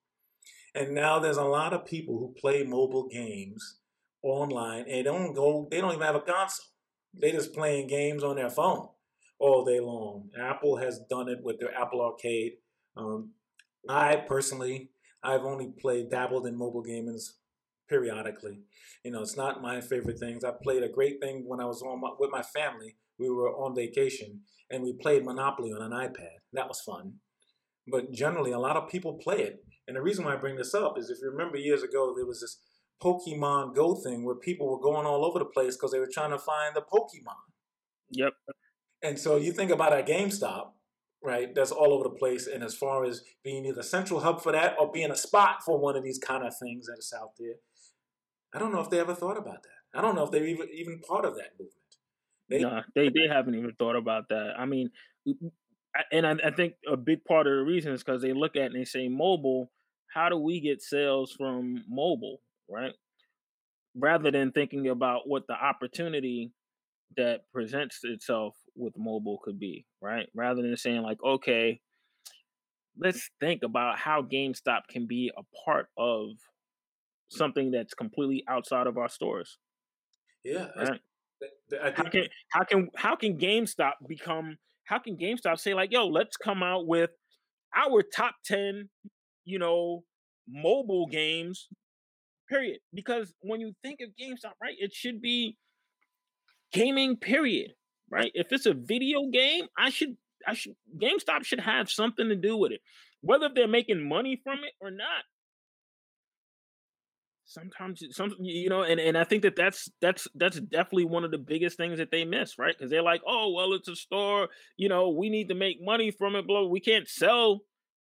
[SPEAKER 2] And now there's a lot of people who play mobile games online and don't go, they don't even have a console. They just playing games on their phone all day long. Apple has done it with their Apple Arcade. Um, I personally, I've only played, dabbled in mobile gamings periodically. You know, it's not my favorite things. I played a great thing when I was on my, with my family. We were on vacation and we played Monopoly on an iPad. That was fun. But generally, a lot of people play it. And the reason why I bring this up is if you remember years ago, there was this Pokemon Go thing where people were going all over the place because they were trying to find the Pokemon.
[SPEAKER 1] Yep.
[SPEAKER 2] And so you think about a GameStop, right? That's all over the place. And as far as being either central hub for that or being a spot for one of these kind of things that is out there, I don't know if they ever thought about that. I don't know if they're even even part of that movement.
[SPEAKER 1] They, nah, they they haven't even thought about that. I mean, and I, I think a big part of the reason is because they look at and they say mobile. How do we get sales from mobile, right? Rather than thinking about what the opportunity that presents itself with mobile could be, right? Rather than saying like, okay, let's think about how GameStop can be a part of something that's completely outside of our stores.
[SPEAKER 2] Yeah.
[SPEAKER 1] Right? how can how can how can GameStop become how can GameStop say like, yo, let's come out with our top 10, you know, mobile games, period. Because when you think of GameStop, right, it should be gaming, period. Right? If it's a video game, I should I should GameStop should have something to do with it. Whether they're making money from it or not, sometimes some you know and, and i think that that's that's that's definitely one of the biggest things that they miss right because they're like oh well it's a store you know we need to make money from it blah we can't sell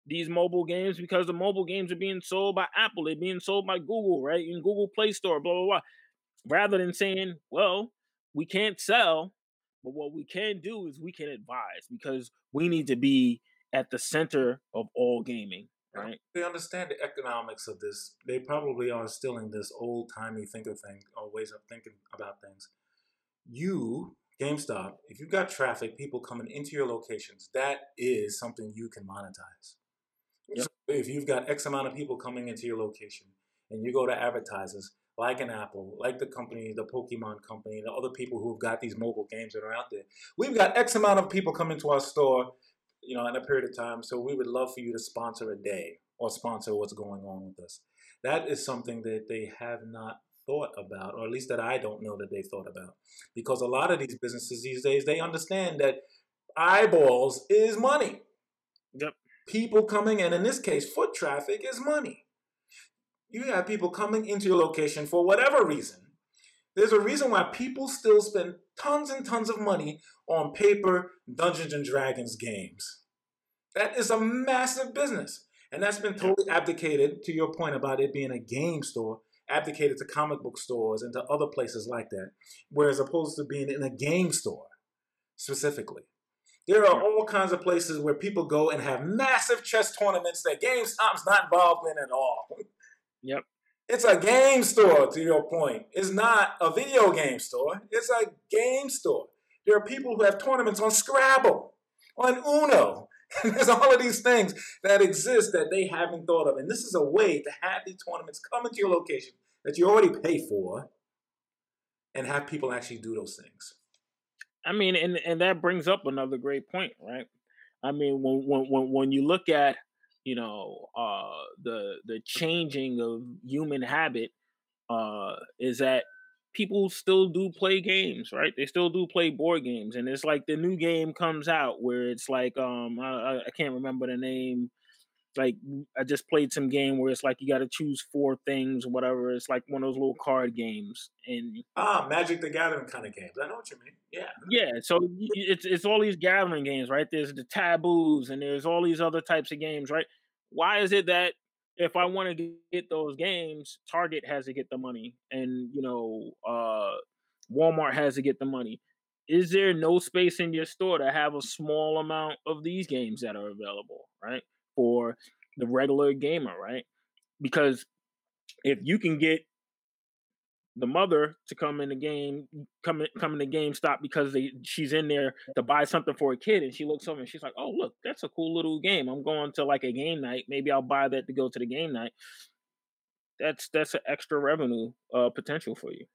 [SPEAKER 1] these mobile games because the mobile games are being sold by apple they're being sold by google right in google play store blah blah blah rather than saying well we can't sell but what we can do is we can advise because we need to be at the center of all gaming right?
[SPEAKER 2] They understand the economics of this. They probably are still in this old timey thinker thing or ways of thinking about things. You, GameStop, if you've got traffic, people coming into your locations, that is something you can monetize. If you've got X amount of people coming into your location and you go to advertisers like an Apple, like the company, the Pokemon company, the other people who've got these mobile games that are out there, we've got X amount of people coming to our store you know, in a period of time. So we would love for you to sponsor a day or sponsor what's going on with us. That is something that they have not thought about, or at least that I don't know that they thought about. Because a lot of these businesses these days, they understand that eyeballs is money.
[SPEAKER 1] Yep.
[SPEAKER 2] People coming in, in this case, foot traffic is money. You have people coming into your location for whatever reason. There's a reason why people still spend tons and tons of money on paper Dungeons and Dragons games. That is a massive business. And that's been totally abdicated, to your point about it being a game store, abdicated to comic book stores and to other places like that, whereas opposed to being in a game store specifically. There are all kinds of places where people go and have massive chess tournaments that GameStop's not involved in at all.
[SPEAKER 1] Yep.
[SPEAKER 2] It's a game store, to your point. It's not a video game store. It's a game store. There are people who have tournaments on Scrabble, on Uno. There's all of these things that exist that they haven't thought of. And this is a way to have these tournaments come into your location that you already pay for and have people actually do those things.
[SPEAKER 1] I mean, and, and that brings up another great point, right? I mean, when when when you look at you know uh, the the changing of human habit uh, is that people still do play games, right? They still do play board games, and it's like the new game comes out where it's like um I, I can't remember the name. Like I just played some game where it's like you got to choose four things, whatever. It's like one of those little card games, and
[SPEAKER 2] ah, Magic the Gathering kind of games. I know what you mean. Yeah,
[SPEAKER 1] yeah. So it's it's all these gathering games, right? There's the taboos, and there's all these other types of games, right? Why is it that if I want to get those games, Target has to get the money, and you know, uh, Walmart has to get the money. Is there no space in your store to have a small amount of these games that are available, right, for the regular gamer, right? Because if you can get the mother to come in the game, come in, come in the GameStop because they she's in there to buy something for a kid, and she looks over and she's like, "Oh, look, that's a cool little game. I'm going to like a game night. Maybe I'll buy that to go to the game night." That's that's an extra revenue uh, potential for you.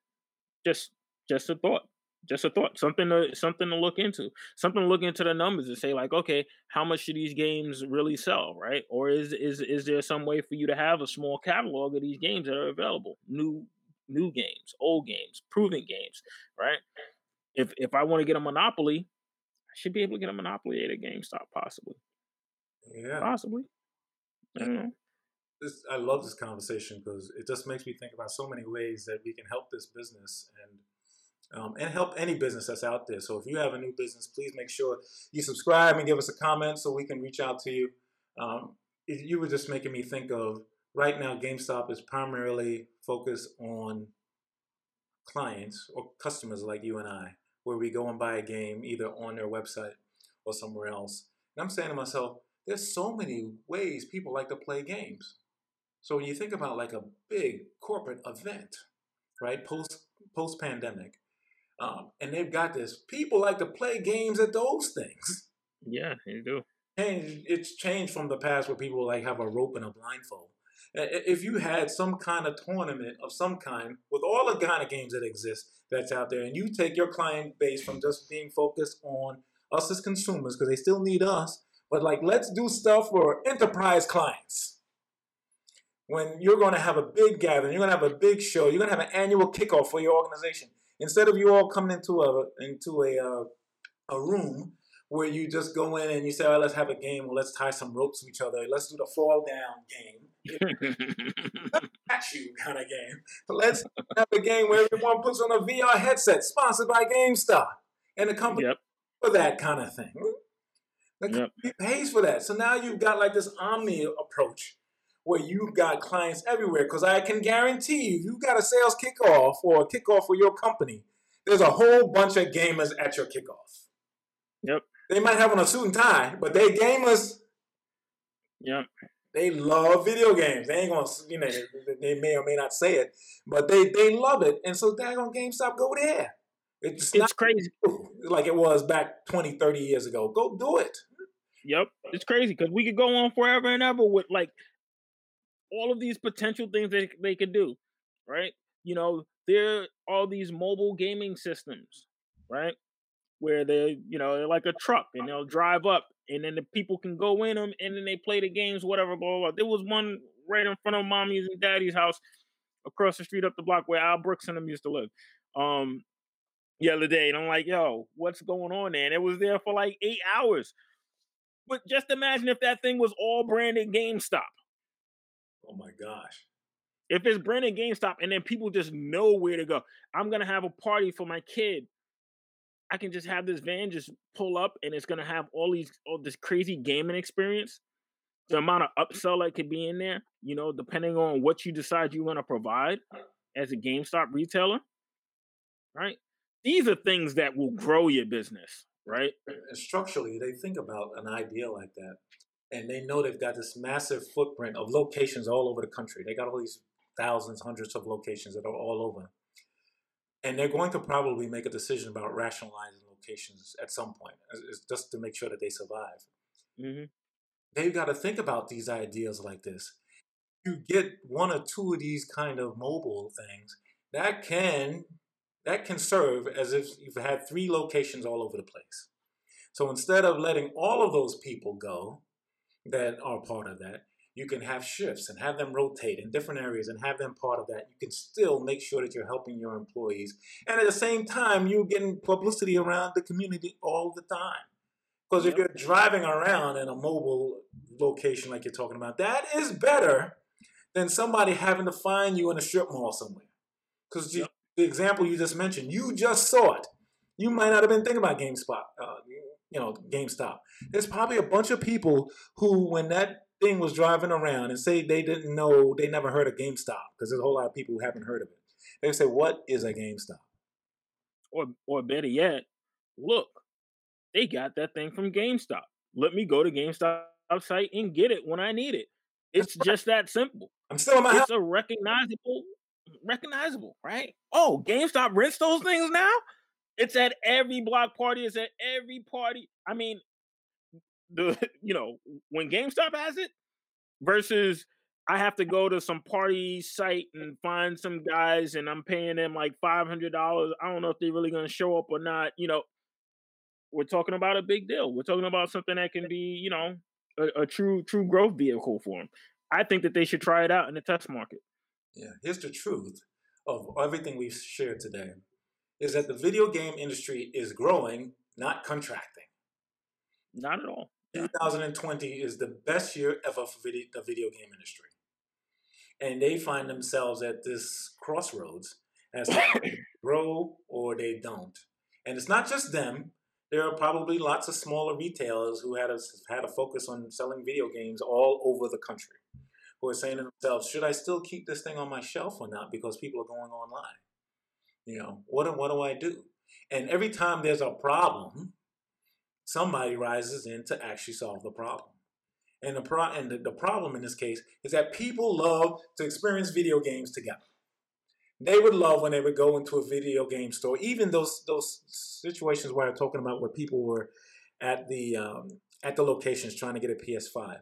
[SPEAKER 1] Just just a thought just a thought something to something to look into something to look into the numbers and say like okay how much do these games really sell right? Or is is is there some way for you to have a small catalog of these games that are available? New new games old games proven games right? If if i want to get a monopoly i should be able to get a monopoly at a gamestop possibly.
[SPEAKER 2] Yeah.
[SPEAKER 1] Possibly. I don't know.
[SPEAKER 2] this, I love this conversation because it just makes me think about so many ways that we can help this business and um, and help any business that's out there. So if you have a new business, please make sure you subscribe and give us a comment so we can reach out to you. Um, you were just making me think of right now, GameStop is primarily focused on clients or customers like you and I, where we go and buy a game either on their website or somewhere else. And I'm saying to myself, there's so many ways people like to play games. So when you think about like a big corporate event, right, post post pandemic, um, and they've got this. People like to play games at those things.
[SPEAKER 1] Yeah, they do.
[SPEAKER 2] And it's changed from the past where people like have a rope and a blindfold. If you had some kind of tournament of some kind with all the kind of games that exist that's out there, and you take your client base from just being focused on us as consumers because they still need us, but like let's do stuff for enterprise clients. When you're going to have a big gathering, you're going to have a big show, you're going to have an annual kickoff for your organization Instead of you all coming into a into a uh, a room where you just go in and you say, "All right, let's have a game. Well, let's tie some ropes to each other. Let's do the fall down game." Catch you kind of game. Let's have a game where everyone puts on a VR headset, sponsored by GameStop, and the company yep. for that kind of thing. The company yep. pays for that. So now you've got like this omni approach where you've got clients everywhere. Because I can guarantee you, you've got a sales kickoff or a kickoff for your company. There's a whole bunch of gamers at your kickoff.
[SPEAKER 1] Yep.
[SPEAKER 2] They might have on a suit and tie, but they gamers.
[SPEAKER 1] Yep.
[SPEAKER 2] They love video games. They ain't gonna, you know, they may or may not say it, but they they love it. And so daggone GameStop, go there.
[SPEAKER 1] It's, it's crazy.
[SPEAKER 2] Like it was back 20, 30 years ago. Go do it.
[SPEAKER 1] Yep. It's crazy because we could go on forever and ever with like all of these potential things that they could do, right? You know, there are all these mobile gaming systems, right? Where they're, you know, they're like a truck and they'll drive up and then the people can go in them and then they play the games, whatever, blah, blah, blah. There was one right in front of mommy's and daddy's house across the street up the block where Al Brooks and them used to live. Um, the other day, and I'm like, yo, what's going on there? And it was there for like eight hours. But just imagine if that thing was all branded GameStop.
[SPEAKER 2] Oh my gosh.
[SPEAKER 1] If it's branded GameStop and then people just know where to go, I'm gonna have a party for my kid. I can just have this van just pull up and it's gonna have all these all this crazy gaming experience. The amount of upsell that could be in there, you know, depending on what you decide you want to provide as a GameStop retailer, right? These are things that will grow your business, right?
[SPEAKER 2] And structurally, they think about an idea like that and they know they've got this massive footprint of locations all over the country. They got all these thousands, hundreds of locations that are all over. And they're going to probably make a decision about rationalizing locations at some point, just to make sure that they survive. Mm-hmm. They've got to think about these ideas like this. You get one or two of these kind of mobile things that can that can serve as if you've had three locations all over the place. So instead of letting all of those people go, that are part of that. You can have shifts and have them rotate in different areas and have them part of that. You can still make sure that you're helping your employees. And at the same time, you're getting publicity around the community all the time. Because if you're driving around in a mobile location like you're talking about, that is better than somebody having to find you in a strip mall somewhere. Because yep. the example you just mentioned, you just saw it. You might not have been thinking about GameSpot. Uh, you know, GameStop. There's probably a bunch of people who, when that thing was driving around and say they didn't know, they never heard of GameStop, because there's a whole lot of people who haven't heard of it. They say, What is a GameStop?
[SPEAKER 1] Or, or better yet, look, they got that thing from GameStop. Let me go to GameStop site and get it when I need it. It's just that simple.
[SPEAKER 2] I'm still in my
[SPEAKER 1] it's
[SPEAKER 2] house.
[SPEAKER 1] a recognizable recognizable, right? Oh, GameStop rents those things now. It's at every block party. It's at every party. I mean, the you know when GameStop has it versus I have to go to some party site and find some guys and I'm paying them like five hundred dollars. I don't know if they're really gonna show up or not. You know, we're talking about a big deal. We're talking about something that can be, you know, a, a true true growth vehicle for them. I think that they should try it out in the test market.
[SPEAKER 2] Yeah, here's the truth of everything we've shared today is that the video game industry is growing, not contracting.
[SPEAKER 1] Not at all.
[SPEAKER 2] 2020 is the best year ever for video, the video game industry. And they find themselves at this crossroads as to grow or they don't. And it's not just them. There are probably lots of smaller retailers who had a, had a focus on selling video games all over the country who are saying to themselves, should I still keep this thing on my shelf or not because people are going online? You know, what, what do I do? And every time there's a problem, somebody rises in to actually solve the problem. And the pro- and the, the problem in this case is that people love to experience video games together. They would love when they would go into a video game store, even those those situations where I'm talking about where people were at the um, at the locations trying to get a PS5.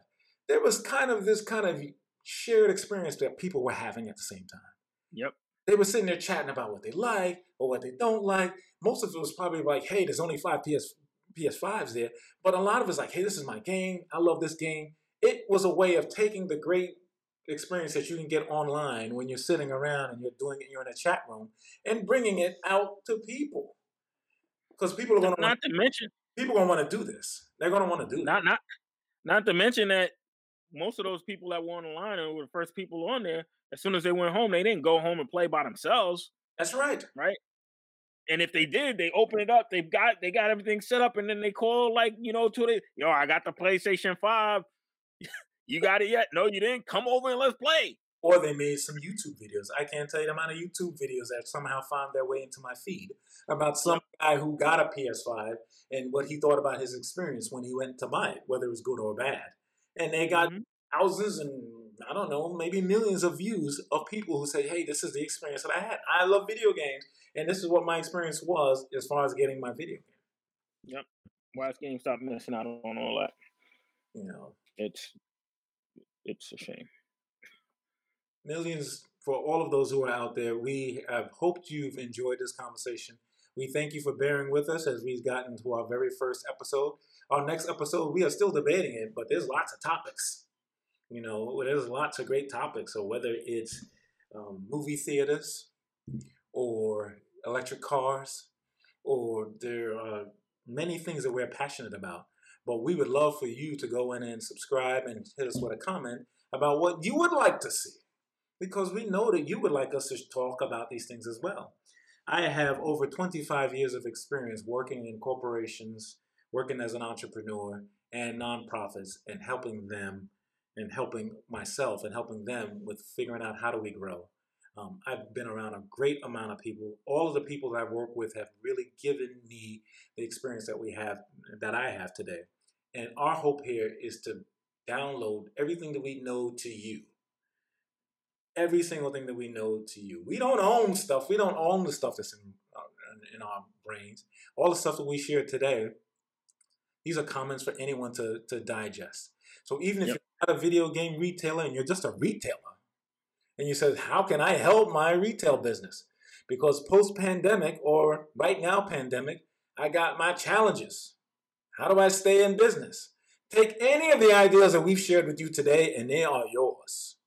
[SPEAKER 2] There was kind of this kind of shared experience that people were having at the same time.
[SPEAKER 1] Yep.
[SPEAKER 2] They were sitting there chatting about what they like or what they don't like. Most of it was probably like, hey, there's only five PS PS5s there, but a lot of it's like, hey, this is my game. I love this game. It was a way of taking the great experience that you can get online when you're sitting around and you're doing it, you're in a chat room, and bringing it out to people. Because people are going to
[SPEAKER 1] not to mention
[SPEAKER 2] people are going to want to do this. They're going to want to do
[SPEAKER 1] not not not to mention that most of those people that were on the line and were the first people on there. As soon as they went home, they didn't go home and play by themselves.
[SPEAKER 2] That's right.
[SPEAKER 1] Right. And if they did, they open it up. They've got they got everything set up, and then they call like you know to the yo, I got the PlayStation Five. you got it yet? No, you didn't. Come over and let's play.
[SPEAKER 2] Or they made some YouTube videos. I can't tell you the amount of YouTube videos that somehow found their way into my feed about some guy who got a PS5 and what he thought about his experience when he went to buy it, whether it was good or bad. And they got mm-hmm. thousands and I don't know, maybe millions of views of people who say, "Hey, this is the experience that I had. I love video games." And this is what my experience was as far as getting my video game.
[SPEAKER 1] Yep. Why is GameStop missing out on all that?
[SPEAKER 2] You know,
[SPEAKER 1] it's it's a shame.
[SPEAKER 2] Millions for all of those who are out there. We have hoped you've enjoyed this conversation. We thank you for bearing with us as we've gotten to our very first episode. Our next episode, we are still debating it, but there's lots of topics. You know, there's lots of great topics. So whether it's um, movie theaters or electric cars, or there are many things that we're passionate about. But we would love for you to go in and subscribe and hit us with a comment about what you would like to see. Because we know that you would like us to talk about these things as well. I have over 25 years of experience working in corporations, working as an entrepreneur and nonprofits, and helping them and helping myself and helping them with figuring out how do we grow. Um, I've been around a great amount of people. All of the people that I've worked with have really given me the experience that we have, that I have today. And our hope here is to download everything that we know to you. Every single thing that we know to you. We don't own stuff. We don't own the stuff that's in, uh, in our brains. All the stuff that we share today, these are comments for anyone to, to digest. So even if yep. you're not a video game retailer and you're just a retailer, and you said, How can I help my retail business? Because post pandemic or right now pandemic, I got my challenges. How do I stay in business? Take any of the ideas that we've shared with you today, and they are yours.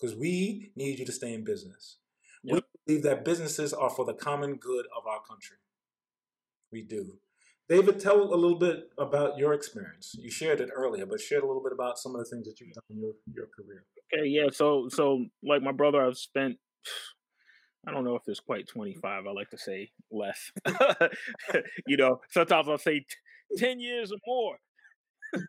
[SPEAKER 2] Because we need you to stay in business. Yep. We believe that businesses are for the common good of our country. We do. David, tell a little bit about your experience. You shared it earlier, but share a little bit about some of the things that you've done in your, your career.
[SPEAKER 1] Okay, yeah. So, so like my brother, I've spent. I don't know if it's quite twenty five. I like to say less. you know, sometimes I'll say t- ten years or more.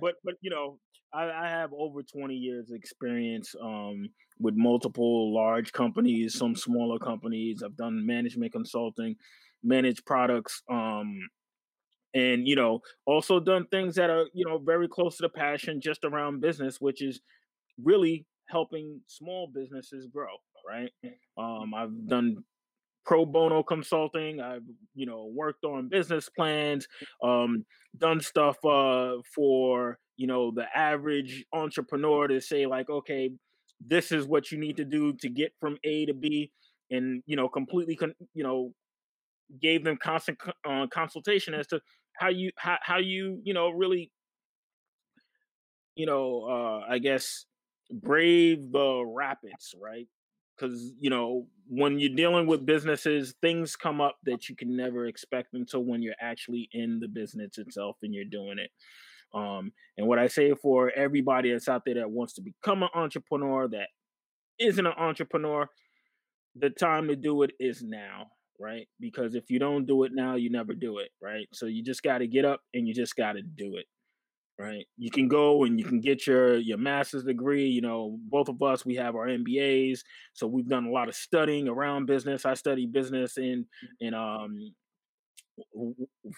[SPEAKER 1] but but you know, I, I, have over twenty years experience um, with multiple large companies, some smaller companies. I've done management consulting, managed products, um, and you know also done things that are you know very close to the passion just around business which is really helping small businesses grow. Right. Um, I've done pro bono consulting. I've you know worked on business plans, um, done stuff uh, for you know the average entrepreneur to say like, okay, this is what you need to do to get from A to B, and you know completely con- you know gave them constant uh, consultation as to how you how, how you you know really you know uh i guess brave the rapids right? Because you know when you're dealing with businesses things come up that you can never expect until when you're actually in the business itself and you're doing it. Um and what i say for everybody that's out there that wants to become an entrepreneur that isn't an entrepreneur the time to do it is now right? Because if you don't do it now you never do it right? So you just got to get up and you just got to do it right? You can go and you can get your your master's degree you know both of us we have our mbas so we've done a lot of studying around business. I study business in in um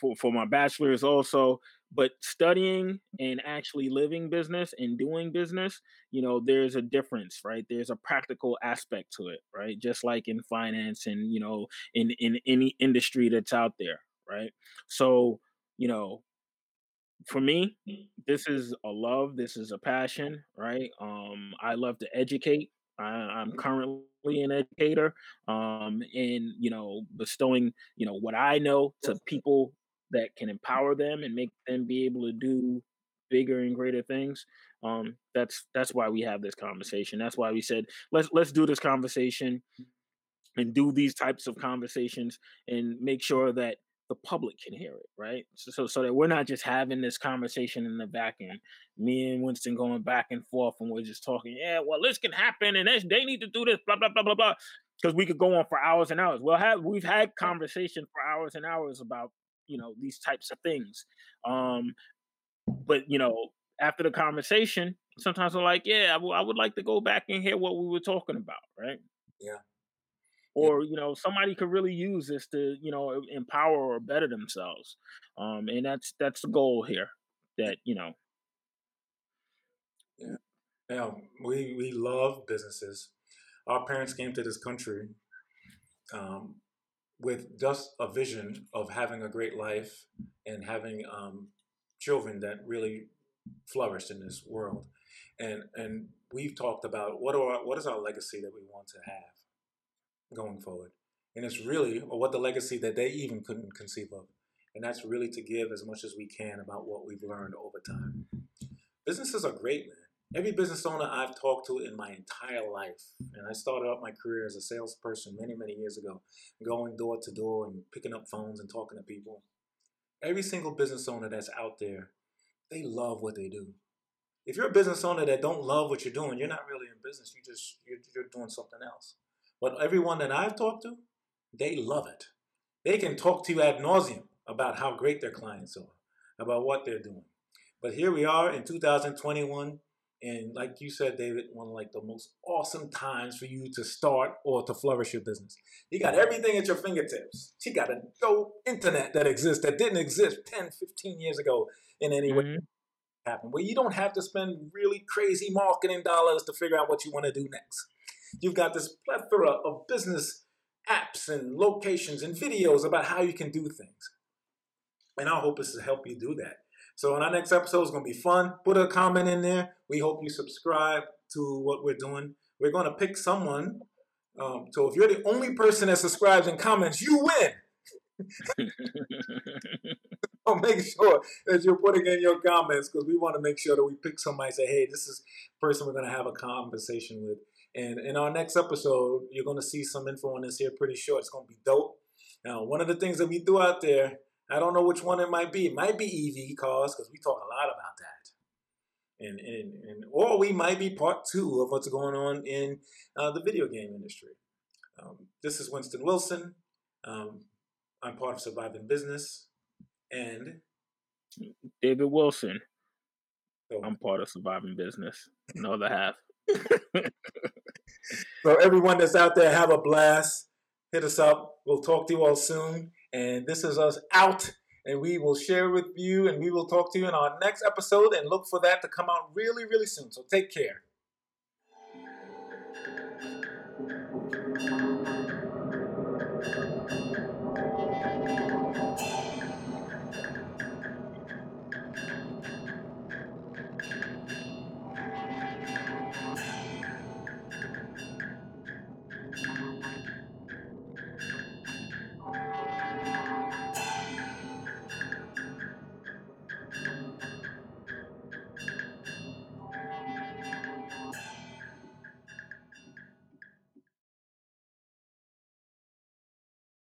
[SPEAKER 1] for, for my bachelor's also but studying and actually living business and doing business you know there's a difference right? There's a practical aspect to it right? Just like in finance and you know in in any industry that's out there right? So you know for me this is a love this is a passion right? Um i love to educate I, am currently an educator, um, in you know bestowing you know what I know to people that can empower them and make them be able to do bigger and greater things. Um, that's that's why we have this conversation. That's why we said let's let's do this conversation and do these types of conversations and make sure that the public can hear it, right? So, so, so that we're not just having this conversation in the vacuum. Me and Winston going back and forth, and we're just talking. Yeah, well, this can happen, and they need to do this, blah blah blah blah blah. Because we could go on for hours and hours. Well, have we've had conversation for hours and hours about you know these types of things. Um, but you know, after the conversation, sometimes we're like, yeah, I, w- I would like to go back and hear what we were talking about, right?
[SPEAKER 2] Yeah
[SPEAKER 1] or you know somebody could really use this to you know empower or better themselves um and that's that's the goal here that you know.
[SPEAKER 2] Yeah. Yeah we we love businesses. Our parents came to this country um, with just a vision of having a great life and having um, children that really flourished in this world and and we've talked about what are what is our legacy that we want to have going forward. And it's really, what the legacy that they even couldn't conceive of. And that's really to give as much as we can about what we've learned over time. Businesses are great, man. Every business owner I've talked to in my entire life, and I started out my career as a salesperson many, many years ago, going door to door and picking up phones and talking to people. Every single business owner that's out there, they love what they do. If you're a business owner that don't love what you're doing, you're not really in business. You just you're, you're doing something else. But everyone that I've talked to, they love it. They can talk to you ad nauseum about how great their clients are, about what they're doing. But here we are in 2021, and like you said, David, one of like the most awesome times for you to start or to flourish your business. You got everything at your fingertips. You got a dope internet that exists that didn't exist 10, 15 years ago in any way. Mm-hmm. Happen where you don't have to spend really crazy marketing dollars to figure out what you want to do next. You've got this plethora of business apps and locations and videos about how you can do things. And our hope is to help you do that. So, in our next episode is going to be fun. Put a comment in there. We hope you subscribe to what we're doing. We're going to pick someone. Um, so, if you're the only person that subscribes and comments, you win. so make sure that you're putting in your comments because we want to make sure that we pick somebody and say, hey, this is the person we're going to have a conversation with. And in our next episode, you're going to see some info on this here pretty short. It's going to be dope. Now, one of the things that we do out there, I don't know which one it might be. It might be EV cars because we talk a lot about that. And, and, and or we might be part two of what's going on in uh, the video game industry. Um, this is Winston Wilson. Um, I'm part of Surviving Business, and
[SPEAKER 1] David Wilson. So, I'm part of Surviving Business. The other half.
[SPEAKER 2] so everyone that's out there, have a blast. Hit us up. We'll talk to you all soon. And this is us out. And we will share with you and we will talk to you in our next episode and look for that to come out really, really soon. So take care.